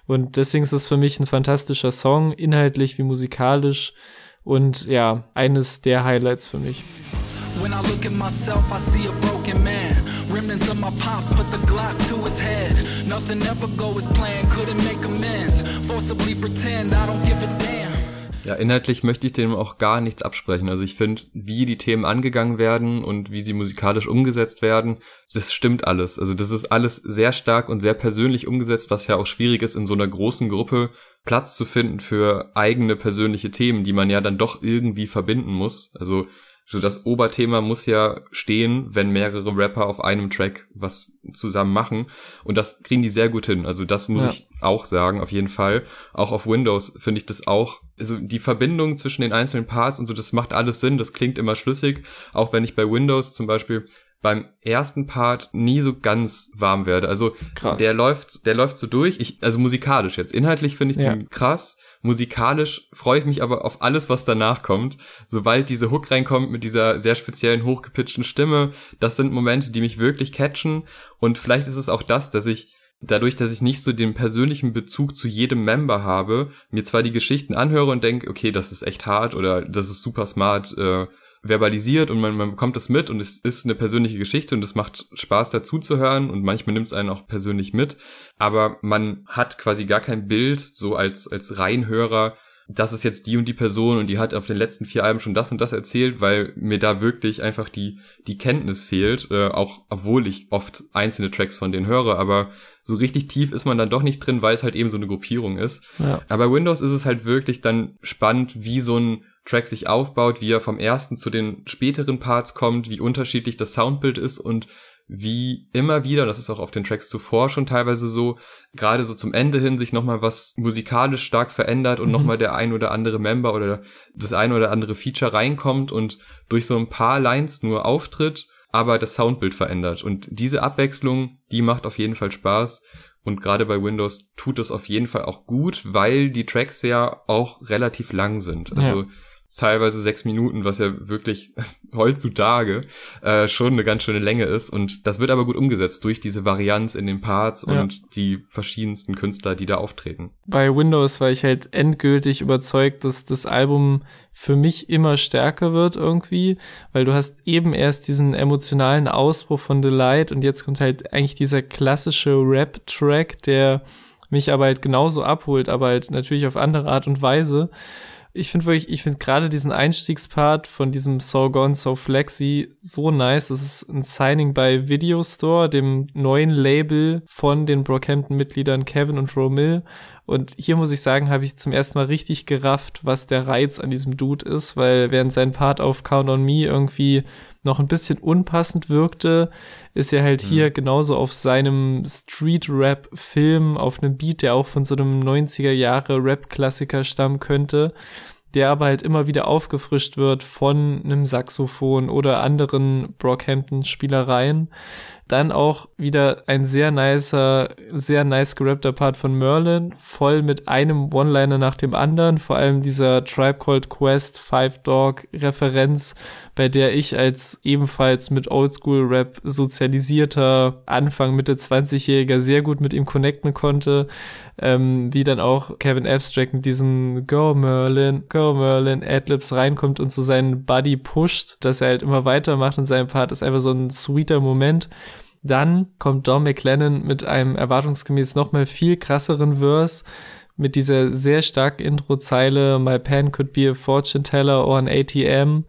Und deswegen ist es für mich ein fantastischer Song, inhaltlich wie musikalisch und ja, eines der Highlights für mich. When I look at myself, I see a broken man. Remnants of my pops put the Glock to his head. Nothing ever go as planned, couldn't make amends. Forcibly pretend I don't give a damn. Ja, inhaltlich möchte ich dem auch gar nichts absprechen. Also ich finde, wie die Themen angegangen werden und wie sie musikalisch umgesetzt werden, das stimmt alles. Also das ist alles sehr stark und sehr persönlich umgesetzt, was ja auch schwierig ist, in so einer großen Gruppe Platz zu finden für eigene persönliche Themen, die man ja dann doch irgendwie verbinden muss. Also so das Oberthema muss ja stehen, wenn mehrere Rapper auf einem Track was zusammen machen. Und das kriegen die sehr gut hin. Also das muss ja. ich auch sagen, auf jeden Fall. Auch auf Windows finde ich das auch. Also die Verbindung zwischen den einzelnen Parts und so, das macht alles Sinn, das klingt immer schlüssig. Auch wenn ich bei Windows zum Beispiel beim ersten Part nie so ganz warm werde. Also krass. der läuft, der läuft so durch. Ich, also musikalisch jetzt. Inhaltlich finde ich ja. den krass Musikalisch freue ich mich aber auf alles, was danach kommt. Sobald diese Hook reinkommt mit dieser sehr speziellen hochgepitchten Stimme, das sind Momente, die mich wirklich catchen. Und vielleicht ist es auch das, dass ich dadurch, dass ich nicht so den persönlichen Bezug zu jedem Member habe, mir zwar die Geschichten anhöre und denke, okay, das ist echt hart oder das ist super smart äh, verbalisiert und man, man bekommt das mit und es ist eine persönliche Geschichte und es macht Spaß dazu zu hören und manchmal nimmt es einen auch persönlich mit, aber man hat quasi gar kein Bild so als als Reinhörer das ist jetzt die und die Person und die hat auf den letzten vier Alben schon das und das erzählt, weil mir da wirklich einfach die, die Kenntnis fehlt, äh, auch obwohl ich oft einzelne Tracks von denen höre, aber so richtig tief ist man dann doch nicht drin, weil es halt eben so eine Gruppierung ist. Ja. Aber bei Windows ist es halt wirklich dann spannend, wie so ein Track sich aufbaut, wie er vom ersten zu den späteren Parts kommt, wie unterschiedlich das Soundbild ist und wie immer wieder, das ist auch auf den Tracks zuvor schon teilweise so, gerade so zum Ende hin sich nochmal was musikalisch stark verändert und mhm. nochmal der ein oder andere Member oder das ein oder andere Feature reinkommt und durch so ein paar Lines nur auftritt, aber das Soundbild verändert. Und diese Abwechslung, die macht auf jeden Fall Spaß. Und gerade bei Windows tut es auf jeden Fall auch gut, weil die Tracks ja auch relativ lang sind. Also ja teilweise sechs Minuten, was ja wirklich heutzutage äh, schon eine ganz schöne Länge ist. Und das wird aber gut umgesetzt durch diese Varianz in den Parts ja. und die verschiedensten Künstler, die da auftreten. Bei Windows war ich halt endgültig überzeugt, dass das Album für mich immer stärker wird irgendwie, weil du hast eben erst diesen emotionalen Ausbruch von Delight und jetzt kommt halt eigentlich dieser klassische Rap-Track, der mich aber halt genauso abholt, aber halt natürlich auf andere Art und Weise ich finde wirklich, ich finde gerade diesen Einstiegspart von diesem So Gone, So Flexi so nice. Das ist ein Signing bei Video Store, dem neuen Label von den Brockhampton-Mitgliedern Kevin und Romil. Und hier muss ich sagen, habe ich zum ersten Mal richtig gerafft, was der Reiz an diesem Dude ist, weil während sein Part auf Count on Me irgendwie noch ein bisschen unpassend wirkte, ist er halt mhm. hier genauso auf seinem Street-Rap-Film, auf einem Beat, der auch von so einem 90er Jahre Rap-Klassiker stammen könnte der aber halt immer wieder aufgefrischt wird von einem Saxophon oder anderen Brockhampton-Spielereien. Dann auch wieder ein sehr nicer, sehr nice gerappter Part von Merlin, voll mit einem One-Liner nach dem anderen, vor allem dieser Tribe Called Quest Five Dog Referenz, bei der ich als ebenfalls mit Oldschool Rap sozialisierter Anfang Mitte 20-Jähriger sehr gut mit ihm connecten konnte, ähm, wie dann auch Kevin Abstract mit diesen Go Merlin, Go Merlin Adlibs reinkommt und so seinen Buddy pusht, dass er halt immer weitermacht und sein Part ist einfach so ein sweeter Moment. Dann kommt Don McLennan mit einem erwartungsgemäß nochmal viel krasseren Verse, mit dieser sehr starken Intro-Zeile My pen could be a fortune teller or an ATM,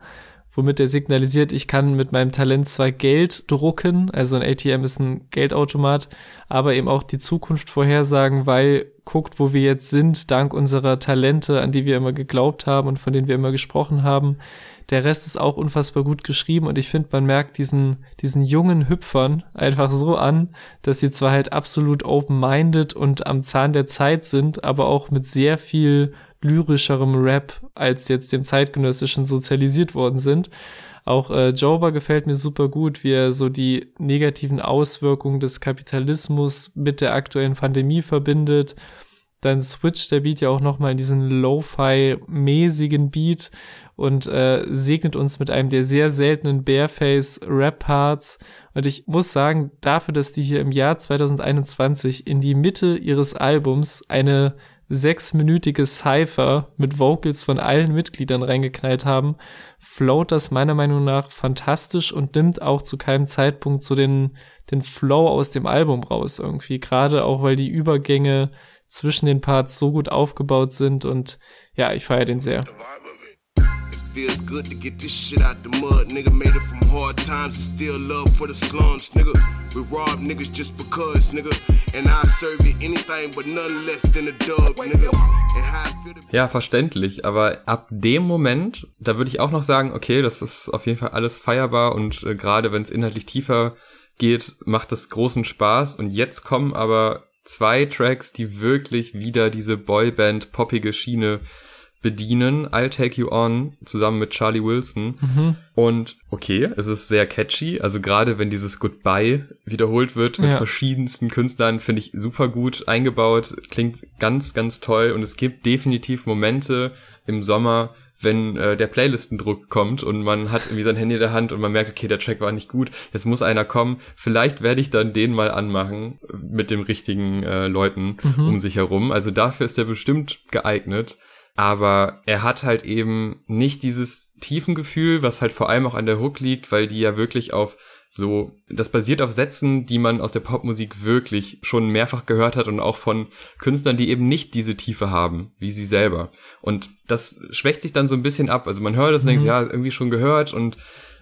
womit er signalisiert, ich kann mit meinem Talent zwar Geld drucken, also ein ATM ist ein Geldautomat, aber eben auch die Zukunft vorhersagen, weil guckt, wo wir jetzt sind, dank unserer Talente, an die wir immer geglaubt haben und von denen wir immer gesprochen haben. Der Rest ist auch unfassbar gut geschrieben und ich finde, man merkt diesen, diesen jungen Hüpfern einfach so an, dass sie zwar halt absolut open-minded und am Zahn der Zeit sind, aber auch mit sehr viel lyrischerem Rap als jetzt dem zeitgenössischen sozialisiert worden sind. Auch äh, Joba gefällt mir super gut, wie er so die negativen Auswirkungen des Kapitalismus mit der aktuellen Pandemie verbindet dann switcht der Beat ja auch nochmal in diesen Lo-Fi-mäßigen Beat und äh, segnet uns mit einem der sehr seltenen Bareface-Rap-Parts. Und ich muss sagen, dafür, dass die hier im Jahr 2021 in die Mitte ihres Albums eine sechsminütige Cypher mit Vocals von allen Mitgliedern reingeknallt haben, float das meiner Meinung nach fantastisch und nimmt auch zu keinem Zeitpunkt so den, den Flow aus dem Album raus irgendwie. Gerade auch, weil die Übergänge zwischen den Parts so gut aufgebaut sind und ja, ich feiere den sehr. Feels good to get this shit out the mud. Nigga made it from hard times and still love for the slums, nigga. We rob niggas just because, nigga. And I serve you anything but none less than a dub, nigga. Ja, verständlich, aber ab dem Moment, da würde ich auch noch sagen, okay, das ist auf jeden Fall alles feierbar und äh, gerade wenn es inhaltlich tiefer geht, macht das großen Spaß und jetzt kommen aber zwei Tracks, die wirklich wieder diese Boyband poppige Schiene bedienen, I'll Take You On, zusammen mit Charlie Wilson. Mhm. Und okay, es ist sehr catchy. Also gerade wenn dieses Goodbye wiederholt wird mit ja. verschiedensten Künstlern, finde ich super gut eingebaut. Klingt ganz, ganz toll. Und es gibt definitiv Momente im Sommer, wenn äh, der Playlistendruck kommt und man hat irgendwie sein Handy in der Hand und man merkt, okay, der Track war nicht gut, jetzt muss einer kommen. Vielleicht werde ich dann den mal anmachen mit den richtigen äh, Leuten mhm. um sich herum. Also dafür ist er bestimmt geeignet. Aber er hat halt eben nicht dieses Tiefengefühl, was halt vor allem auch an der Hook liegt, weil die ja wirklich auf so, das basiert auf Sätzen, die man aus der Popmusik wirklich schon mehrfach gehört hat und auch von Künstlern, die eben nicht diese Tiefe haben, wie sie selber. Und das schwächt sich dann so ein bisschen ab. Also man hört das und mhm. denkt, ja, irgendwie schon gehört und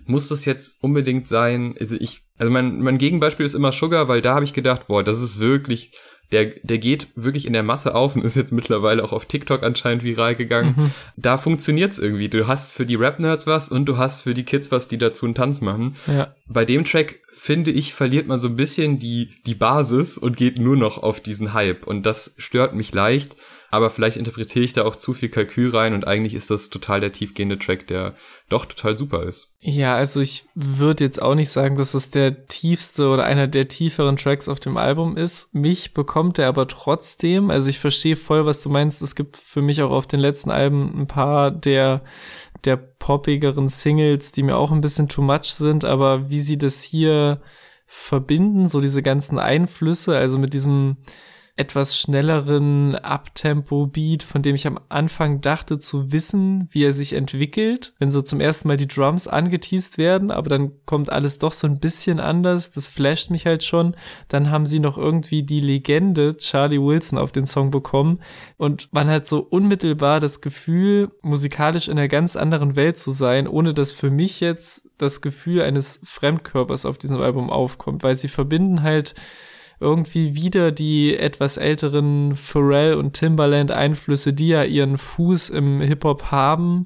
muss das jetzt unbedingt sein? Also ich, also mein, mein Gegenbeispiel ist immer Sugar, weil da habe ich gedacht, boah, das ist wirklich der, der geht wirklich in der Masse auf und ist jetzt mittlerweile auch auf TikTok anscheinend viral gegangen. Mhm. Da funktioniert's irgendwie. Du hast für die Rap-Nerds was und du hast für die Kids was, die dazu einen Tanz machen. Ja. Bei dem Track, finde ich, verliert man so ein bisschen die, die Basis und geht nur noch auf diesen Hype. Und das stört mich leicht aber vielleicht interpretiere ich da auch zu viel Kalkül rein und eigentlich ist das total der tiefgehende Track, der doch total super ist. Ja, also ich würde jetzt auch nicht sagen, dass es der tiefste oder einer der tieferen Tracks auf dem Album ist. Mich bekommt er aber trotzdem. Also ich verstehe voll, was du meinst. Es gibt für mich auch auf den letzten Alben ein paar der der poppigeren Singles, die mir auch ein bisschen too much sind, aber wie sie das hier verbinden, so diese ganzen Einflüsse, also mit diesem etwas schnelleren Abtempo-Beat, von dem ich am Anfang dachte zu wissen, wie er sich entwickelt, wenn so zum ersten Mal die Drums angeteased werden, aber dann kommt alles doch so ein bisschen anders, das flasht mich halt schon. Dann haben sie noch irgendwie die Legende Charlie Wilson auf den Song bekommen und man hat so unmittelbar das Gefühl, musikalisch in einer ganz anderen Welt zu sein, ohne dass für mich jetzt das Gefühl eines Fremdkörpers auf diesem Album aufkommt, weil sie verbinden halt irgendwie wieder die etwas älteren Pharrell und Timbaland Einflüsse, die ja ihren Fuß im Hip-Hop haben,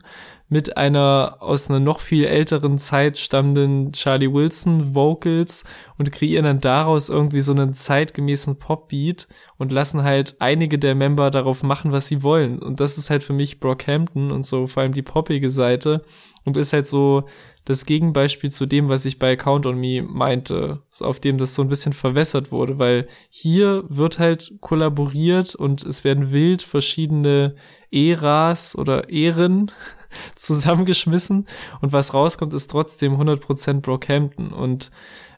mit einer aus einer noch viel älteren Zeit stammenden Charlie Wilson Vocals und kreieren dann daraus irgendwie so einen zeitgemäßen Popbeat und lassen halt einige der Member darauf machen, was sie wollen. Und das ist halt für mich Brockhampton und so vor allem die poppige Seite und ist halt so das Gegenbeispiel zu dem, was ich bei Count on Me meinte, auf dem das so ein bisschen verwässert wurde, weil hier wird halt kollaboriert und es werden wild verschiedene Äras oder Ehren zusammengeschmissen. Und was rauskommt, ist trotzdem 100% Brockhampton. Und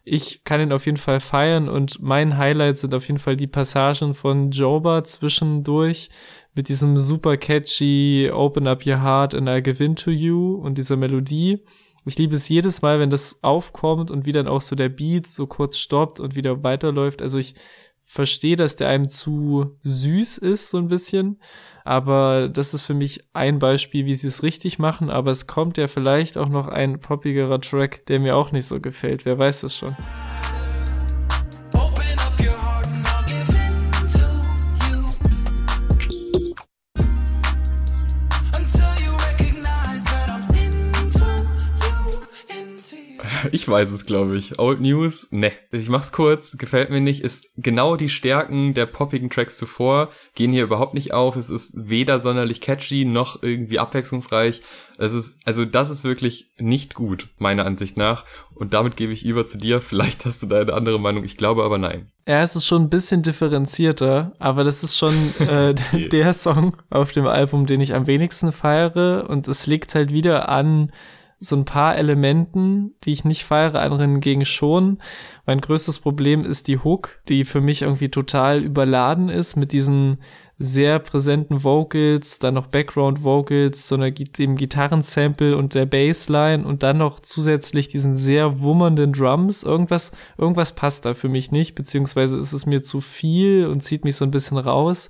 ich kann ihn auf jeden Fall feiern und mein Highlight sind auf jeden Fall die Passagen von Joba zwischendurch mit diesem super catchy Open Up Your Heart and I Give In To You und dieser Melodie ich liebe es jedes Mal, wenn das aufkommt und wie dann auch so der Beat so kurz stoppt und wieder weiterläuft. Also ich verstehe, dass der einem zu süß ist, so ein bisschen. Aber das ist für mich ein Beispiel, wie sie es richtig machen. Aber es kommt ja vielleicht auch noch ein poppigerer Track, der mir auch nicht so gefällt. Wer weiß das schon. Ich weiß es, glaube ich. Old News, ne. Ich mach's kurz, gefällt mir nicht, ist genau die Stärken der poppigen Tracks zuvor, gehen hier überhaupt nicht auf. Es ist weder sonderlich catchy noch irgendwie abwechslungsreich. Es ist, also das ist wirklich nicht gut, meiner Ansicht nach. Und damit gebe ich über zu dir. Vielleicht hast du da eine andere Meinung. Ich glaube aber nein. Ja, es ist schon ein bisschen differenzierter, aber das ist schon äh, der Song auf dem Album, den ich am wenigsten feiere. Und es liegt halt wieder an so ein paar Elementen, die ich nicht feiere, anderen hingegen schon. Mein größtes Problem ist die Hook, die für mich irgendwie total überladen ist mit diesen sehr präsenten Vocals, dann noch Background Vocals, so einer, dem Gitarrensample und der Bassline und dann noch zusätzlich diesen sehr wummernden Drums. Irgendwas, irgendwas passt da für mich nicht, beziehungsweise ist es mir zu viel und zieht mich so ein bisschen raus.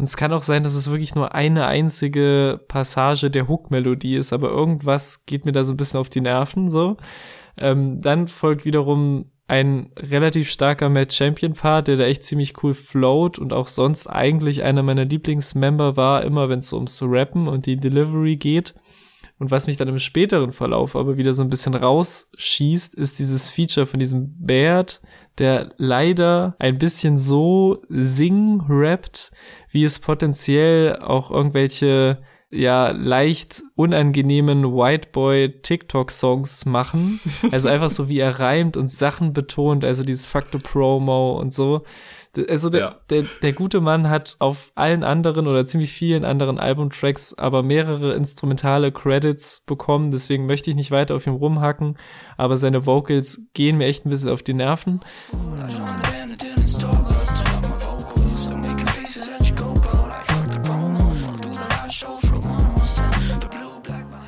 Und es kann auch sein, dass es wirklich nur eine einzige Passage der Hook-Melodie ist, aber irgendwas geht mir da so ein bisschen auf die Nerven, so. Ähm, dann folgt wiederum ein relativ starker Mad Champion Part, der da echt ziemlich cool float und auch sonst eigentlich einer meiner Lieblingsmember war, immer wenn es so ums Rappen und die Delivery geht. Und was mich dann im späteren Verlauf aber wieder so ein bisschen rausschießt, ist dieses Feature von diesem Baird, der leider ein bisschen so sing-rappt, wie es potenziell auch irgendwelche ja leicht unangenehmen White Boy TikTok Songs machen. Also einfach so wie er reimt und Sachen betont, also dieses Factor Promo und so. Also der, ja. der, der gute Mann hat auf allen anderen oder ziemlich vielen anderen Albumtracks aber mehrere instrumentale Credits bekommen, deswegen möchte ich nicht weiter auf ihm rumhacken, aber seine Vocals gehen mir echt ein bisschen auf die Nerven.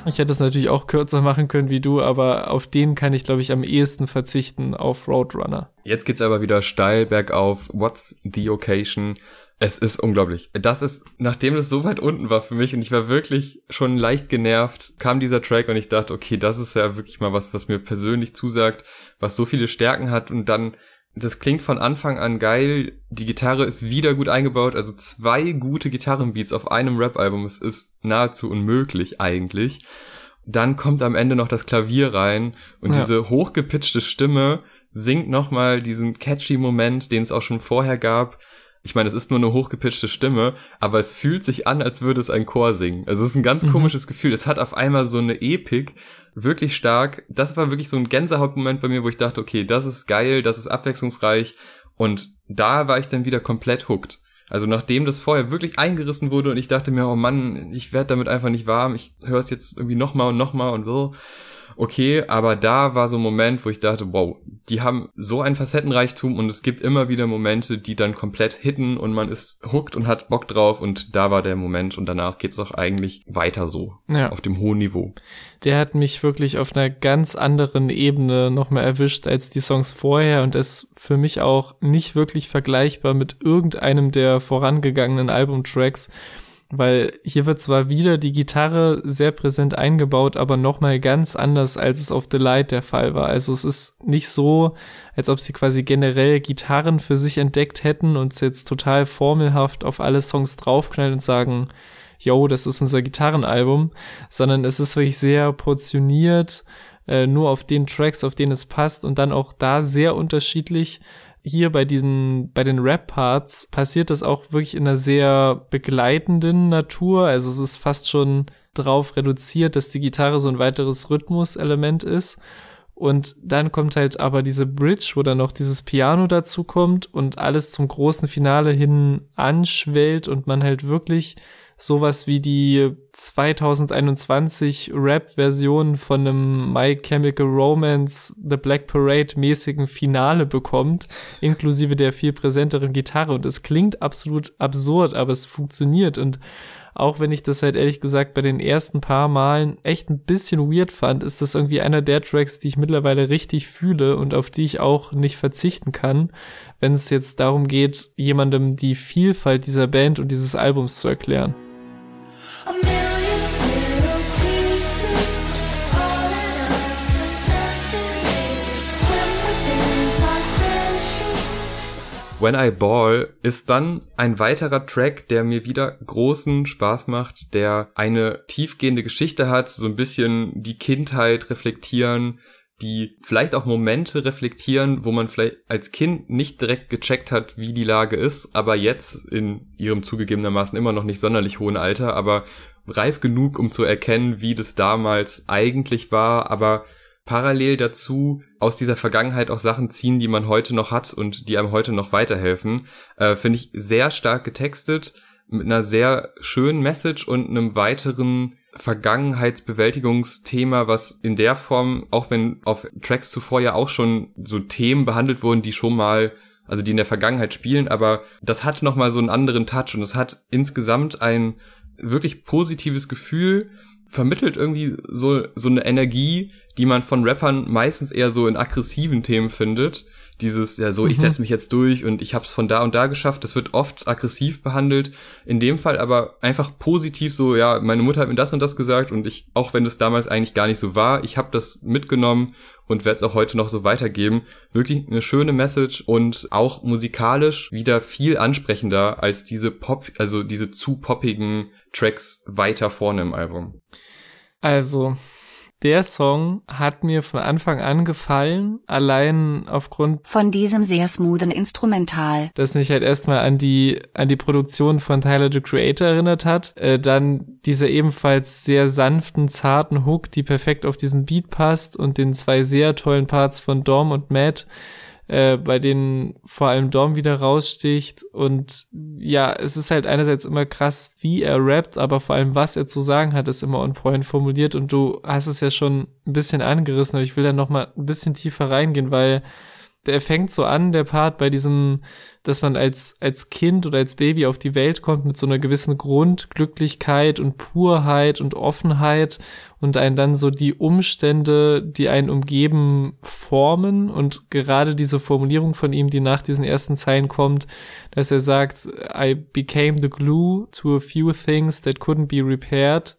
Ich hätte es natürlich auch kürzer machen können wie du, aber auf den kann ich, glaube ich, am ehesten verzichten auf Roadrunner. Jetzt geht's aber wieder steil bergauf. What's the occasion? Es ist unglaublich. Das ist, nachdem es so weit unten war für mich und ich war wirklich schon leicht genervt, kam dieser Track und ich dachte, okay, das ist ja wirklich mal was, was mir persönlich zusagt, was so viele Stärken hat und dann das klingt von Anfang an geil. Die Gitarre ist wieder gut eingebaut. Also zwei gute Gitarrenbeats auf einem Rap-Album. Es ist nahezu unmöglich eigentlich. Dann kommt am Ende noch das Klavier rein und ja. diese hochgepitchte Stimme singt nochmal diesen catchy Moment, den es auch schon vorher gab. Ich meine, es ist nur eine hochgepitchte Stimme, aber es fühlt sich an, als würde es ein Chor singen. Also es ist ein ganz mhm. komisches Gefühl. Es hat auf einmal so eine Epik, wirklich stark. Das war wirklich so ein Gänsehautmoment bei mir, wo ich dachte, okay, das ist geil, das ist abwechslungsreich. Und da war ich dann wieder komplett hooked. Also nachdem das vorher wirklich eingerissen wurde und ich dachte mir, oh Mann, ich werde damit einfach nicht warm, ich höre es jetzt irgendwie nochmal und nochmal und so okay, aber da war so ein Moment, wo ich dachte, wow, die haben so ein Facettenreichtum und es gibt immer wieder Momente, die dann komplett hitten und man ist hooked und hat Bock drauf und da war der Moment und danach geht's doch eigentlich weiter so, ja. auf dem hohen Niveau. Der hat mich wirklich auf einer ganz anderen Ebene nochmal erwischt als die Songs vorher und ist für mich auch nicht wirklich vergleichbar mit irgendeinem der vorangegangenen Albumtracks weil hier wird zwar wieder die Gitarre sehr präsent eingebaut, aber nochmal ganz anders, als es auf The Light der Fall war. Also es ist nicht so, als ob sie quasi generell Gitarren für sich entdeckt hätten und jetzt total formelhaft auf alle Songs draufknallen und sagen, yo, das ist unser Gitarrenalbum, sondern es ist wirklich sehr portioniert, äh, nur auf den Tracks, auf denen es passt und dann auch da sehr unterschiedlich hier bei diesen, bei den Rap-Parts passiert das auch wirklich in einer sehr begleitenden Natur. Also es ist fast schon drauf reduziert, dass die Gitarre so ein weiteres Rhythmuselement ist. Und dann kommt halt aber diese Bridge, wo dann noch dieses Piano dazu kommt und alles zum großen Finale hin anschwellt und man halt wirklich sowas wie die 2021 Rap-Version von einem My Chemical Romance The Black Parade mäßigen Finale bekommt, inklusive der viel präsenteren Gitarre. Und es klingt absolut absurd, aber es funktioniert. Und auch wenn ich das halt ehrlich gesagt bei den ersten paar Malen echt ein bisschen weird fand, ist das irgendwie einer der Tracks, die ich mittlerweile richtig fühle und auf die ich auch nicht verzichten kann, wenn es jetzt darum geht, jemandem die Vielfalt dieser Band und dieses Albums zu erklären. When I Ball ist dann ein weiterer Track, der mir wieder großen Spaß macht, der eine tiefgehende Geschichte hat, so ein bisschen die Kindheit reflektieren, die vielleicht auch Momente reflektieren, wo man vielleicht als Kind nicht direkt gecheckt hat, wie die Lage ist, aber jetzt in ihrem zugegebenermaßen immer noch nicht sonderlich hohen Alter, aber reif genug, um zu erkennen, wie das damals eigentlich war, aber parallel dazu aus dieser Vergangenheit auch Sachen ziehen, die man heute noch hat und die einem heute noch weiterhelfen. Äh, Finde ich sehr stark getextet, mit einer sehr schönen Message und einem weiteren Vergangenheitsbewältigungsthema, was in der Form, auch wenn auf Tracks zuvor ja auch schon so Themen behandelt wurden, die schon mal, also die in der Vergangenheit spielen, aber das hat nochmal so einen anderen Touch und es hat insgesamt ein wirklich positives Gefühl, vermittelt irgendwie so, so eine Energie, die man von Rappern meistens eher so in aggressiven Themen findet. Dieses, ja, so, mhm. ich setze mich jetzt durch und ich hab's von da und da geschafft. Das wird oft aggressiv behandelt. In dem Fall aber einfach positiv so, ja, meine Mutter hat mir das und das gesagt und ich, auch wenn das damals eigentlich gar nicht so war, ich habe das mitgenommen und werde es auch heute noch so weitergeben. Wirklich eine schöne Message und auch musikalisch wieder viel ansprechender als diese Pop, also diese zu poppigen Tracks weiter vorne im Album. Also, der Song hat mir von Anfang an gefallen, allein aufgrund von diesem sehr smoothen Instrumental, das mich halt erstmal an die an die Produktion von Tyler the Creator erinnert hat, äh, dann dieser ebenfalls sehr sanften, zarten Hook, die perfekt auf diesen Beat passt und den zwei sehr tollen Parts von Dom und Matt äh, bei denen vor allem Dom wieder raussticht. Und ja, es ist halt einerseits immer krass, wie er rappt, aber vor allem, was er zu sagen hat, ist immer on point formuliert. Und du hast es ja schon ein bisschen angerissen, aber ich will da noch mal ein bisschen tiefer reingehen, weil der fängt so an, der Part bei diesem, dass man als, als Kind oder als Baby auf die Welt kommt mit so einer gewissen Grundglücklichkeit und Purheit und Offenheit und einen dann so die Umstände, die einen umgeben, formen. Und gerade diese Formulierung von ihm, die nach diesen ersten Zeilen kommt, dass er sagt, I became the glue to a few things that couldn't be repaired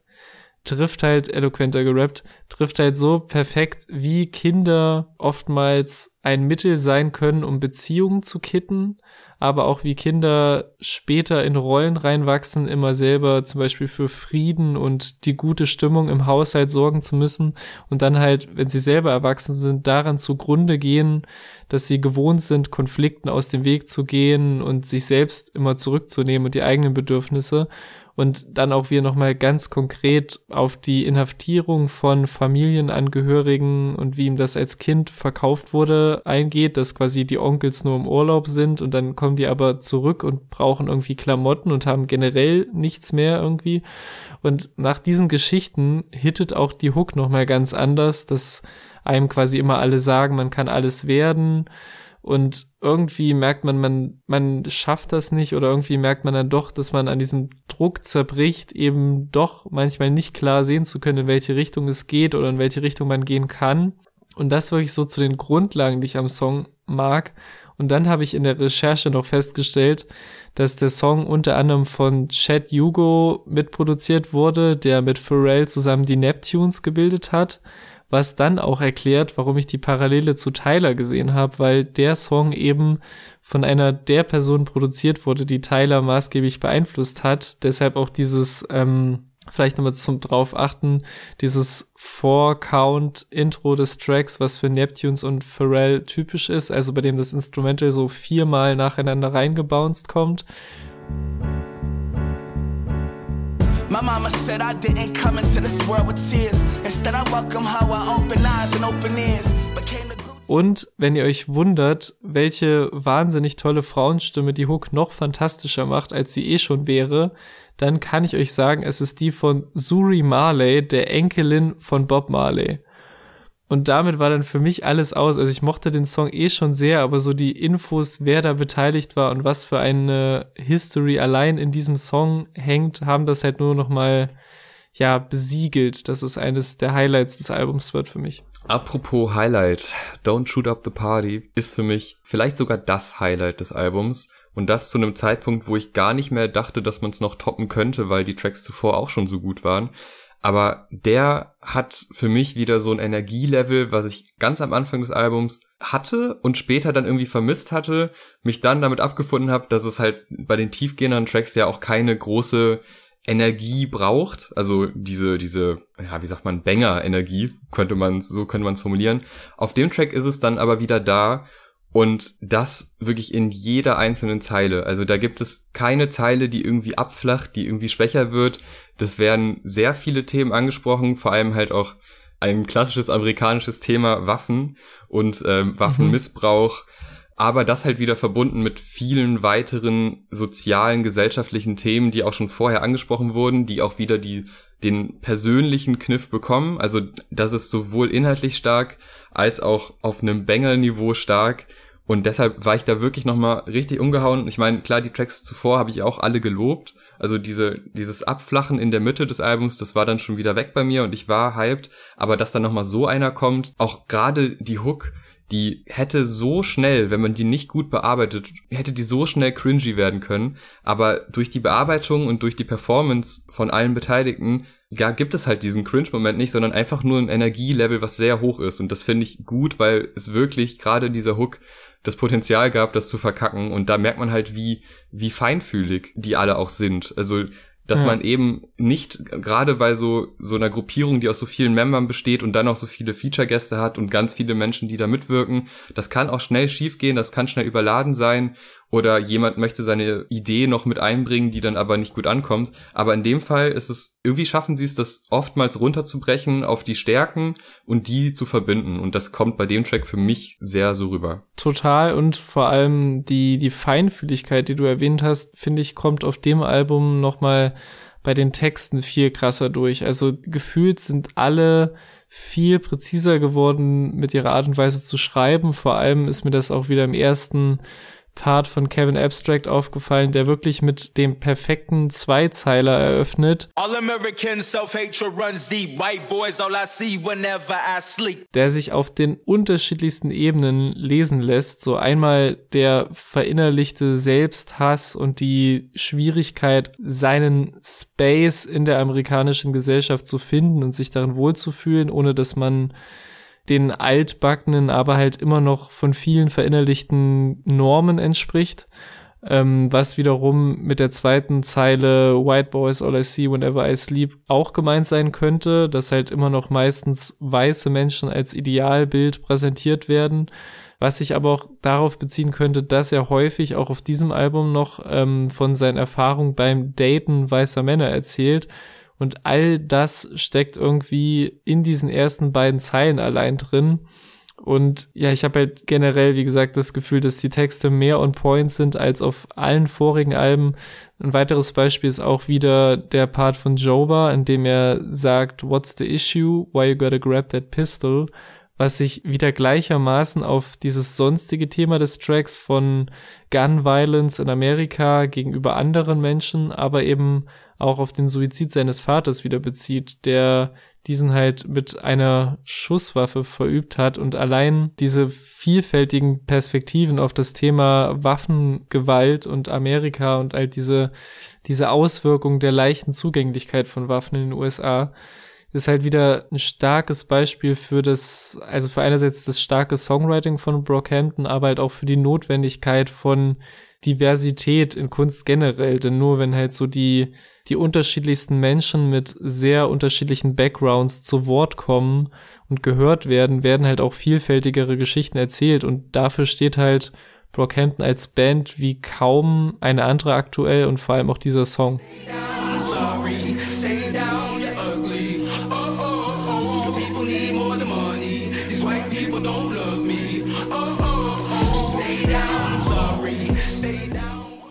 trifft halt eloquenter gerappt, trifft halt so perfekt, wie Kinder oftmals ein Mittel sein können, um Beziehungen zu kitten, aber auch wie Kinder später in Rollen reinwachsen, immer selber zum Beispiel für Frieden und die gute Stimmung im Haushalt sorgen zu müssen und dann halt, wenn sie selber erwachsen sind, daran zugrunde gehen, dass sie gewohnt sind, Konflikten aus dem Weg zu gehen und sich selbst immer zurückzunehmen und die eigenen Bedürfnisse und dann auch wir nochmal ganz konkret auf die Inhaftierung von Familienangehörigen und wie ihm das als Kind verkauft wurde eingeht, dass quasi die Onkels nur im Urlaub sind und dann kommen die aber zurück und brauchen irgendwie Klamotten und haben generell nichts mehr irgendwie. Und nach diesen Geschichten hittet auch die Hook nochmal ganz anders, dass einem quasi immer alle sagen, man kann alles werden und irgendwie merkt man, man, man schafft das nicht oder irgendwie merkt man dann doch, dass man an diesem Druck zerbricht, eben doch manchmal nicht klar sehen zu können, in welche Richtung es geht oder in welche Richtung man gehen kann. Und das wirklich so zu den Grundlagen, die ich am Song mag. Und dann habe ich in der Recherche noch festgestellt, dass der Song unter anderem von Chad Hugo mitproduziert wurde, der mit Pharrell zusammen die Neptunes gebildet hat was dann auch erklärt, warum ich die Parallele zu Tyler gesehen habe, weil der Song eben von einer der Personen produziert wurde, die Tyler maßgeblich beeinflusst hat. Deshalb auch dieses, ähm, vielleicht nochmal zum drauf achten, dieses Four-Count-Intro des Tracks, was für Neptunes und Pharrell typisch ist, also bei dem das Instrumental so viermal nacheinander reingebounced kommt. My mama said I didn't come into this world with tears. Instead I welcome her with open eyes and open ears. Und wenn ihr euch wundert, welche wahnsinnig tolle Frauenstimme die Hook noch fantastischer macht, als sie eh schon wäre, dann kann ich euch sagen, es ist die von Suri Marley, der Enkelin von Bob Marley. Und damit war dann für mich alles aus. Also ich mochte den Song eh schon sehr, aber so die Infos, wer da beteiligt war und was für eine History allein in diesem Song hängt, haben das halt nur noch mal ja besiegelt, dass es eines der Highlights des Albums wird für mich. Apropos Highlight, Don't Shoot Up the Party ist für mich vielleicht sogar das Highlight des Albums. Und das zu einem Zeitpunkt, wo ich gar nicht mehr dachte, dass man es noch toppen könnte, weil die Tracks zuvor auch schon so gut waren. Aber der hat für mich wieder so ein Energielevel, was ich ganz am Anfang des Albums hatte und später dann irgendwie vermisst hatte, mich dann damit abgefunden habe, dass es halt bei den tiefgehenden Tracks ja auch keine große Energie braucht, also diese diese ja wie sagt man Banger Energie könnte man so könnte man es formulieren. Auf dem Track ist es dann aber wieder da und das wirklich in jeder einzelnen Zeile. Also da gibt es keine Zeile, die irgendwie abflacht, die irgendwie schwächer wird. Das werden sehr viele Themen angesprochen, vor allem halt auch ein klassisches amerikanisches Thema Waffen und ähm, Waffenmissbrauch. Mhm. Aber das halt wieder verbunden mit vielen weiteren sozialen, gesellschaftlichen Themen, die auch schon vorher angesprochen wurden, die auch wieder die den persönlichen Kniff bekommen. Also das ist sowohl inhaltlich stark als auch auf einem Banger-Niveau stark. Und deshalb war ich da wirklich nochmal richtig umgehauen. Ich meine, klar, die Tracks zuvor habe ich auch alle gelobt. Also diese, dieses Abflachen in der Mitte des Albums, das war dann schon wieder weg bei mir und ich war hyped. Aber dass dann nochmal so einer kommt, auch gerade die Hook, die hätte so schnell, wenn man die nicht gut bearbeitet, hätte die so schnell cringy werden können. Aber durch die Bearbeitung und durch die Performance von allen Beteiligten, ja, gibt es halt diesen Cringe-Moment nicht, sondern einfach nur ein Energielevel, was sehr hoch ist. Und das finde ich gut, weil es wirklich gerade dieser Hook das Potenzial gab, das zu verkacken. Und da merkt man halt, wie, wie feinfühlig die alle auch sind. Also dass ja. man eben nicht gerade bei so so einer Gruppierung, die aus so vielen Membern besteht und dann auch so viele Feature-Gäste hat und ganz viele Menschen, die da mitwirken, das kann auch schnell schiefgehen, das kann schnell überladen sein oder jemand möchte seine Idee noch mit einbringen, die dann aber nicht gut ankommt. Aber in dem Fall ist es, irgendwie schaffen sie es, das oftmals runterzubrechen auf die Stärken und die zu verbinden. Und das kommt bei dem Track für mich sehr so rüber. Total und vor allem die, die Feinfühligkeit, die du erwähnt hast, finde ich, kommt auf dem Album nochmal bei den Texten viel krasser durch. Also gefühlt sind alle viel präziser geworden mit ihrer Art und Weise zu schreiben. Vor allem ist mir das auch wieder im ersten Part von Kevin Abstract aufgefallen, der wirklich mit dem perfekten Zweizeiler eröffnet. Der sich auf den unterschiedlichsten Ebenen lesen lässt. So einmal der verinnerlichte Selbsthass und die Schwierigkeit, seinen Space in der amerikanischen Gesellschaft zu finden und sich darin wohlzufühlen, ohne dass man den altbackenen, aber halt immer noch von vielen verinnerlichten Normen entspricht. Ähm, was wiederum mit der zweiten Zeile White Boys All I See Whenever I Sleep auch gemeint sein könnte, dass halt immer noch meistens weiße Menschen als Idealbild präsentiert werden. Was sich aber auch darauf beziehen könnte, dass er häufig auch auf diesem Album noch ähm, von seinen Erfahrungen beim Daten weißer Männer erzählt und all das steckt irgendwie in diesen ersten beiden Zeilen allein drin. Und ja, ich habe halt generell, wie gesagt, das Gefühl, dass die Texte mehr on point sind als auf allen vorigen Alben. Ein weiteres Beispiel ist auch wieder der Part von Joba, in dem er sagt, What's the issue? Why you gotta grab that pistol? Was sich wieder gleichermaßen auf dieses sonstige Thema des Tracks von Gun Violence in Amerika gegenüber anderen Menschen, aber eben auch auf den Suizid seines Vaters wieder bezieht, der diesen halt mit einer Schusswaffe verübt hat und allein diese vielfältigen Perspektiven auf das Thema Waffengewalt und Amerika und all diese, diese Auswirkungen der leichten Zugänglichkeit von Waffen in den USA ist halt wieder ein starkes Beispiel für das, also für einerseits das starke Songwriting von Brockhampton, aber halt auch für die Notwendigkeit von Diversität in Kunst generell, denn nur wenn halt so die die unterschiedlichsten Menschen mit sehr unterschiedlichen Backgrounds zu Wort kommen und gehört werden, werden halt auch vielfältigere Geschichten erzählt und dafür steht halt Brockhampton als Band wie kaum eine andere aktuell und vor allem auch dieser Song.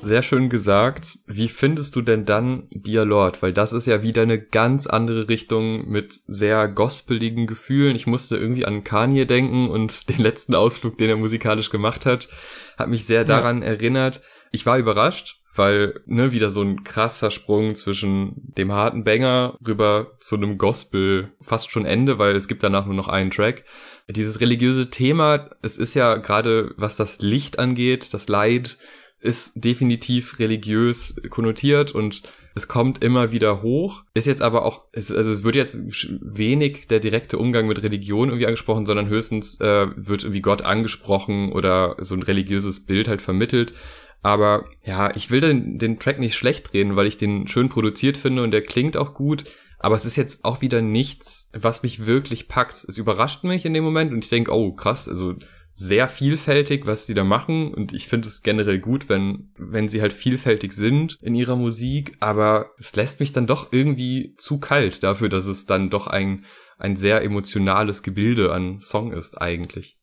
Sehr schön gesagt. Wie findest du denn dann Dear Lord? Weil das ist ja wieder eine ganz andere Richtung mit sehr gospeligen Gefühlen. Ich musste irgendwie an Kanye denken und den letzten Ausflug, den er musikalisch gemacht hat, hat mich sehr daran ja. erinnert. Ich war überrascht, weil ne wieder so ein krasser Sprung zwischen dem harten Banger rüber zu einem Gospel fast schon Ende, weil es gibt danach nur noch einen Track. Dieses religiöse Thema, es ist ja gerade was das Licht angeht, das Leid, ist definitiv religiös konnotiert und es kommt immer wieder hoch. Ist jetzt aber auch, also es wird jetzt wenig der direkte Umgang mit Religion irgendwie angesprochen, sondern höchstens äh, wird irgendwie Gott angesprochen oder so ein religiöses Bild halt vermittelt. Aber ja, ich will den, den Track nicht schlecht reden, weil ich den schön produziert finde und der klingt auch gut. Aber es ist jetzt auch wieder nichts, was mich wirklich packt. Es überrascht mich in dem Moment und ich denke, oh krass, also sehr vielfältig, was sie da machen und ich finde es generell gut, wenn wenn sie halt vielfältig sind in ihrer Musik, aber es lässt mich dann doch irgendwie zu kalt dafür, dass es dann doch ein ein sehr emotionales Gebilde an Song ist eigentlich.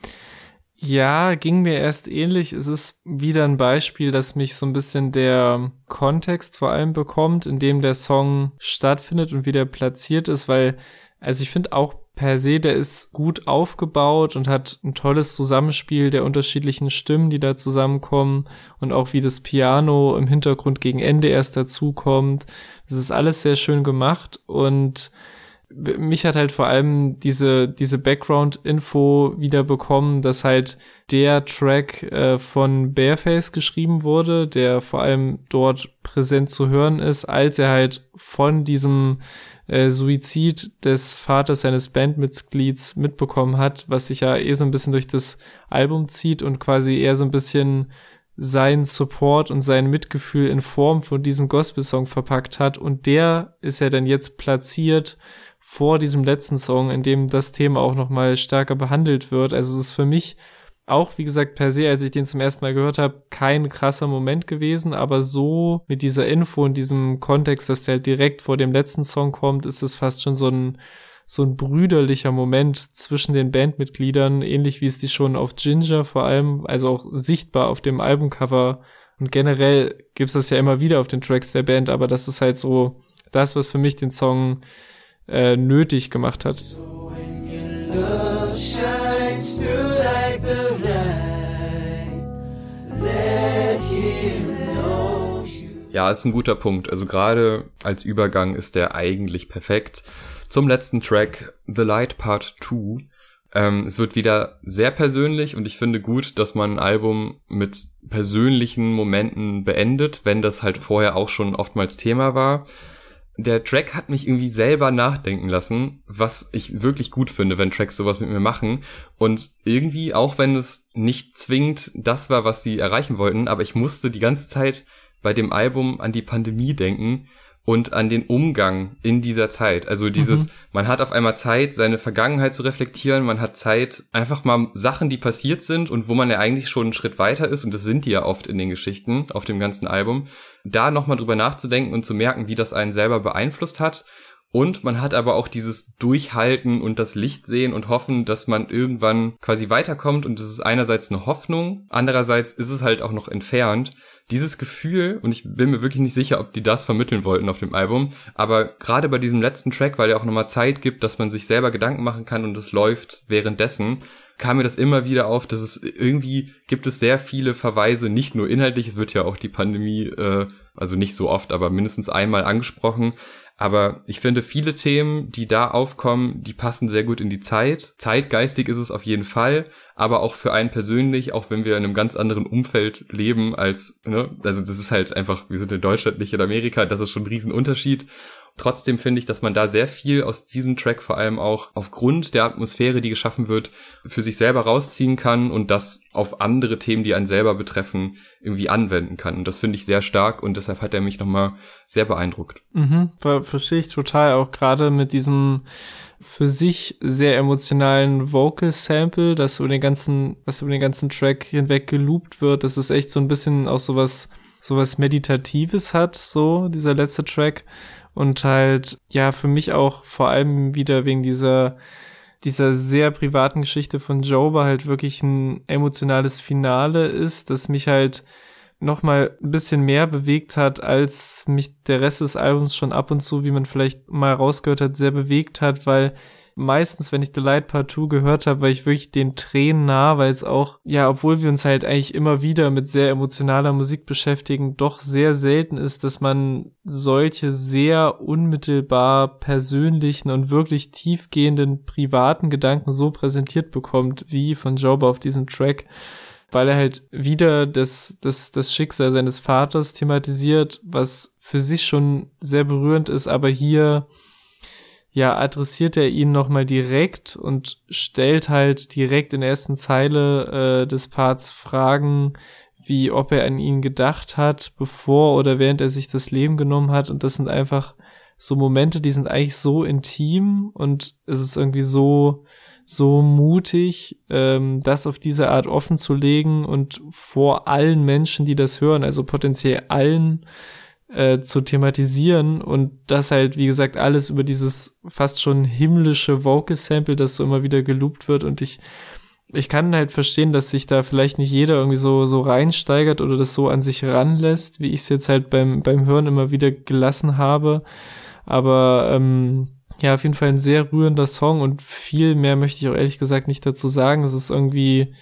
Ja, ging mir erst ähnlich. Es ist wieder ein Beispiel, dass mich so ein bisschen der Kontext vor allem bekommt, in dem der Song stattfindet und wie der platziert ist, weil also ich finde auch per se, der ist gut aufgebaut und hat ein tolles Zusammenspiel der unterschiedlichen Stimmen, die da zusammenkommen und auch wie das Piano im Hintergrund gegen Ende erst dazukommt. Das ist alles sehr schön gemacht und mich hat halt vor allem diese, diese Background-Info wieder bekommen, dass halt der Track äh, von Bareface geschrieben wurde, der vor allem dort präsent zu hören ist, als er halt von diesem äh, Suizid des Vaters seines Bandmitglieds mitbekommen hat, was sich ja eh so ein bisschen durch das Album zieht und quasi eher so ein bisschen seinen Support und sein Mitgefühl in Form von diesem Gospel-Song verpackt hat. Und der ist ja dann jetzt platziert vor diesem letzten Song, in dem das Thema auch nochmal stärker behandelt wird. Also es ist für mich auch, wie gesagt, per se, als ich den zum ersten Mal gehört habe, kein krasser Moment gewesen, aber so mit dieser Info in diesem Kontext, dass der halt direkt vor dem letzten Song kommt, ist es fast schon so ein so ein brüderlicher Moment zwischen den Bandmitgliedern, ähnlich wie es die schon auf Ginger vor allem, also auch sichtbar auf dem Albumcover und generell gibt's das ja immer wieder auf den Tracks der Band, aber das ist halt so das, was für mich den Song äh, nötig gemacht hat. So ja, ist ein guter Punkt. Also gerade als Übergang ist der eigentlich perfekt. Zum letzten Track, The Light Part 2. Ähm, es wird wieder sehr persönlich und ich finde gut, dass man ein Album mit persönlichen Momenten beendet, wenn das halt vorher auch schon oftmals Thema war. Der Track hat mich irgendwie selber nachdenken lassen, was ich wirklich gut finde, wenn Tracks sowas mit mir machen. Und irgendwie, auch wenn es nicht zwingend das war, was sie erreichen wollten, aber ich musste die ganze Zeit bei dem Album an die Pandemie denken und an den Umgang in dieser Zeit. Also dieses, mhm. man hat auf einmal Zeit, seine Vergangenheit zu reflektieren, man hat Zeit, einfach mal Sachen, die passiert sind und wo man ja eigentlich schon einen Schritt weiter ist, und das sind die ja oft in den Geschichten, auf dem ganzen Album, da nochmal drüber nachzudenken und zu merken, wie das einen selber beeinflusst hat. Und man hat aber auch dieses Durchhalten und das Licht sehen und hoffen, dass man irgendwann quasi weiterkommt. Und das ist einerseits eine Hoffnung, andererseits ist es halt auch noch entfernt dieses Gefühl, und ich bin mir wirklich nicht sicher, ob die das vermitteln wollten auf dem Album, aber gerade bei diesem letzten Track, weil er auch nochmal Zeit gibt, dass man sich selber Gedanken machen kann und es läuft währenddessen, kam mir das immer wieder auf, dass es irgendwie gibt es sehr viele Verweise, nicht nur inhaltlich, es wird ja auch die Pandemie, äh, also nicht so oft, aber mindestens einmal angesprochen, aber ich finde, viele Themen, die da aufkommen, die passen sehr gut in die Zeit. Zeitgeistig ist es auf jeden Fall, aber auch für einen persönlich, auch wenn wir in einem ganz anderen Umfeld leben als, ne, also das ist halt einfach, wir sind in Deutschland, nicht in Amerika, das ist schon ein Riesenunterschied. Trotzdem finde ich, dass man da sehr viel aus diesem Track vor allem auch aufgrund der Atmosphäre, die geschaffen wird, für sich selber rausziehen kann und das auf andere Themen, die einen selber betreffen, irgendwie anwenden kann. Und das finde ich sehr stark und deshalb hat er mich nochmal sehr beeindruckt. Mhm, verstehe ich total, auch gerade mit diesem für sich sehr emotionalen Vocal Sample, das über den ganzen, was über den ganzen Track hinweg geloopt wird. Das ist echt so ein bisschen auch sowas, sowas Meditatives hat, so, dieser letzte Track und halt, ja, für mich auch vor allem wieder wegen dieser, dieser sehr privaten Geschichte von Joba halt wirklich ein emotionales Finale ist, das mich halt noch mal ein bisschen mehr bewegt hat, als mich der Rest des Albums schon ab und zu, wie man vielleicht mal rausgehört hat, sehr bewegt hat, weil meistens, wenn ich The Light Part 2 gehört habe, war ich wirklich den Tränen nah, weil es auch, ja, obwohl wir uns halt eigentlich immer wieder mit sehr emotionaler Musik beschäftigen, doch sehr selten ist, dass man solche sehr unmittelbar persönlichen und wirklich tiefgehenden privaten Gedanken so präsentiert bekommt, wie von Joba auf diesem Track weil er halt wieder das, das, das Schicksal seines Vaters thematisiert, was für sich schon sehr berührend ist, aber hier ja, adressiert er ihn nochmal direkt und stellt halt direkt in der ersten Zeile äh, des Parts Fragen, wie ob er an ihn gedacht hat, bevor oder während er sich das Leben genommen hat. Und das sind einfach so Momente, die sind eigentlich so intim und es ist irgendwie so, so mutig, ähm, das auf diese Art offen zu legen und vor allen Menschen, die das hören, also potenziell allen, äh, zu thematisieren und das halt, wie gesagt, alles über dieses fast schon himmlische Vocal-Sample, das so immer wieder geloopt wird und ich ich kann halt verstehen, dass sich da vielleicht nicht jeder irgendwie so, so reinsteigert oder das so an sich ranlässt, wie ich es jetzt halt beim, beim Hören immer wieder gelassen habe. Aber ähm, ja, auf jeden Fall ein sehr rührender Song und viel mehr möchte ich auch ehrlich gesagt nicht dazu sagen. Es ist irgendwie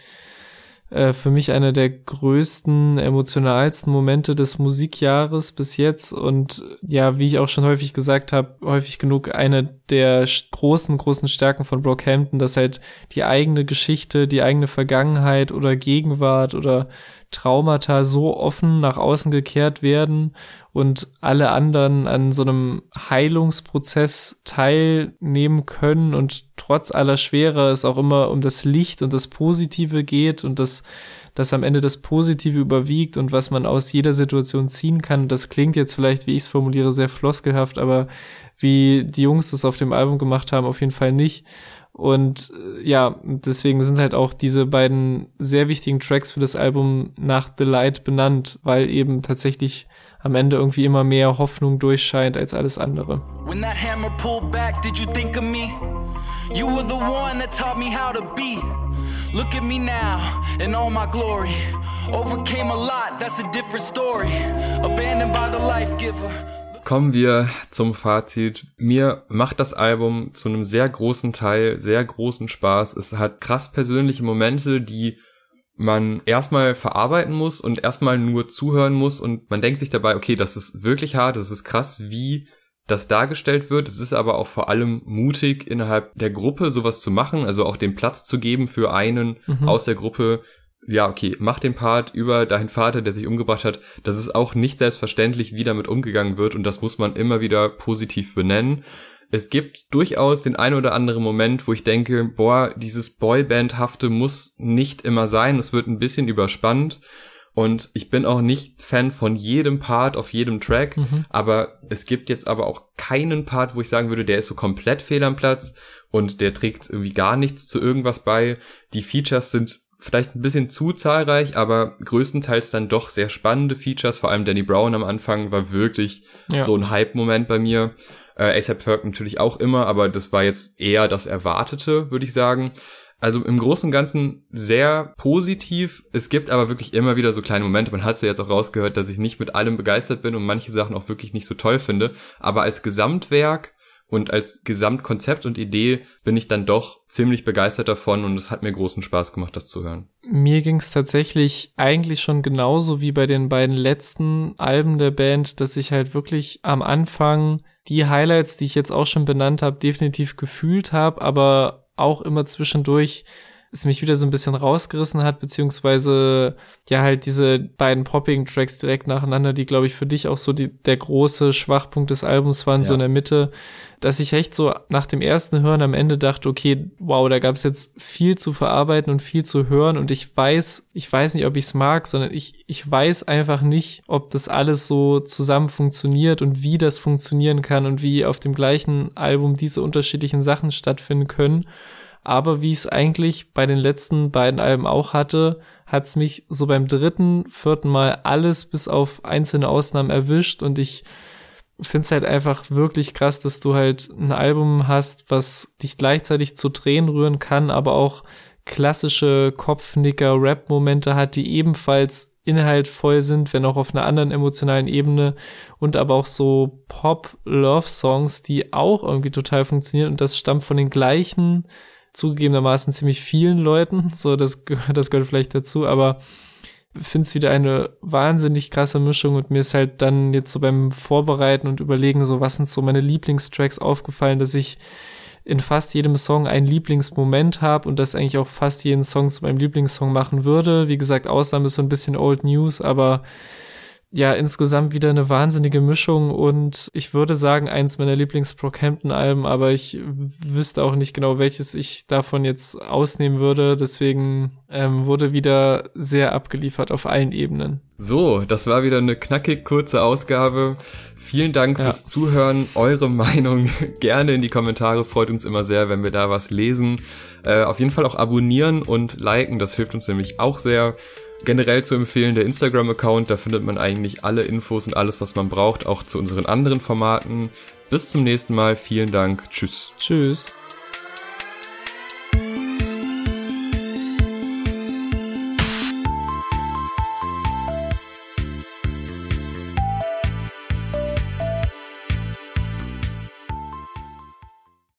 äh, für mich einer der größten, emotionalsten Momente des Musikjahres bis jetzt. Und ja, wie ich auch schon häufig gesagt habe, häufig genug eine der großen, großen Stärken von Brockhampton, dass halt die eigene Geschichte, die eigene Vergangenheit oder Gegenwart oder Traumata so offen nach außen gekehrt werden und alle anderen an so einem Heilungsprozess teilnehmen können und trotz aller Schwere es auch immer um das Licht und das Positive geht und das dass am Ende das Positive überwiegt und was man aus jeder Situation ziehen kann. Das klingt jetzt vielleicht, wie ich es formuliere, sehr floskelhaft, aber wie die Jungs das auf dem Album gemacht haben, auf jeden Fall nicht. Und äh, ja, deswegen sind halt auch diese beiden sehr wichtigen Tracks für das Album nach The Light benannt, weil eben tatsächlich am Ende irgendwie immer mehr Hoffnung durchscheint als alles andere. When that hammer pulled back, did you think of me? You were the one that taught me how to be. Look at me now in all my glory. Overcame a lot, that's a different story. Abandoned by the life giver. Kommen wir zum Fazit. Mir macht das Album zu einem sehr großen Teil sehr großen Spaß. Es hat krass persönliche Momente, die man erstmal verarbeiten muss und erstmal nur zuhören muss und man denkt sich dabei, okay, das ist wirklich hart, das ist krass, wie das dargestellt wird. Es ist aber auch vor allem mutig, innerhalb der Gruppe sowas zu machen, also auch den Platz zu geben für einen mhm. aus der Gruppe. Ja, okay, mach den Part über deinen Vater, der sich umgebracht hat. Das ist auch nicht selbstverständlich, wie damit umgegangen wird und das muss man immer wieder positiv benennen es gibt durchaus den ein oder anderen Moment, wo ich denke, boah, dieses Boybandhafte muss nicht immer sein. Es wird ein bisschen überspannt. Und ich bin auch nicht Fan von jedem Part auf jedem Track, mhm. aber es gibt jetzt aber auch keinen Part, wo ich sagen würde, der ist so komplett fehl am Platz und der trägt irgendwie gar nichts zu irgendwas bei. Die Features sind vielleicht ein bisschen zu zahlreich, aber größtenteils dann doch sehr spannende Features. Vor allem Danny Brown am Anfang war wirklich ja. so ein Hype-Moment bei mir. Äh, ASAP Ferg natürlich auch immer, aber das war jetzt eher das Erwartete, würde ich sagen. Also im Großen und Ganzen sehr positiv. Es gibt aber wirklich immer wieder so kleine Momente. Man hat es ja jetzt auch rausgehört, dass ich nicht mit allem begeistert bin und manche Sachen auch wirklich nicht so toll finde. Aber als Gesamtwerk und als Gesamtkonzept und Idee bin ich dann doch ziemlich begeistert davon und es hat mir großen Spaß gemacht, das zu hören. Mir ging es tatsächlich eigentlich schon genauso wie bei den beiden letzten Alben der Band, dass ich halt wirklich am Anfang die Highlights, die ich jetzt auch schon benannt habe, definitiv gefühlt habe, aber auch immer zwischendurch es mich wieder so ein bisschen rausgerissen hat, beziehungsweise ja halt diese beiden poppigen Tracks direkt nacheinander, die glaube ich für dich auch so die, der große Schwachpunkt des Albums waren, ja. so in der Mitte, dass ich echt so nach dem ersten Hören am Ende dachte, okay, wow, da gab es jetzt viel zu verarbeiten und viel zu hören und ich weiß, ich weiß nicht, ob ich es mag, sondern ich, ich weiß einfach nicht, ob das alles so zusammen funktioniert und wie das funktionieren kann und wie auf dem gleichen Album diese unterschiedlichen Sachen stattfinden können aber wie ich es eigentlich bei den letzten beiden Alben auch hatte, hat es mich so beim dritten, vierten Mal alles bis auf einzelne Ausnahmen erwischt. Und ich finde es halt einfach wirklich krass, dass du halt ein Album hast, was dich gleichzeitig zu Tränen rühren kann, aber auch klassische Kopfnicker-Rap-Momente hat, die ebenfalls inhaltvoll sind, wenn auch auf einer anderen emotionalen Ebene. Und aber auch so Pop-Love-Songs, die auch irgendwie total funktionieren. Und das stammt von den gleichen zugegebenermaßen ziemlich vielen Leuten. So, das, das gehört vielleicht dazu, aber finde es wieder eine wahnsinnig krasse Mischung und mir ist halt dann jetzt so beim Vorbereiten und Überlegen, so was sind so meine Lieblingstracks aufgefallen, dass ich in fast jedem Song einen Lieblingsmoment habe und das eigentlich auch fast jeden Song zu meinem Lieblingssong machen würde. Wie gesagt, Ausnahme ist so ein bisschen Old News, aber ja, insgesamt wieder eine wahnsinnige Mischung und ich würde sagen, eins meiner Lieblings-Brockhampton-Alben, aber ich wüsste auch nicht genau, welches ich davon jetzt ausnehmen würde. Deswegen ähm, wurde wieder sehr abgeliefert auf allen Ebenen. So, das war wieder eine knackig kurze Ausgabe. Vielen Dank ja. fürs Zuhören. Eure Meinung gerne in die Kommentare. Freut uns immer sehr, wenn wir da was lesen. Äh, auf jeden Fall auch abonnieren und liken. Das hilft uns nämlich auch sehr generell zu empfehlen, der Instagram-Account, da findet man eigentlich alle Infos und alles, was man braucht, auch zu unseren anderen Formaten. Bis zum nächsten Mal, vielen Dank, tschüss. Tschüss.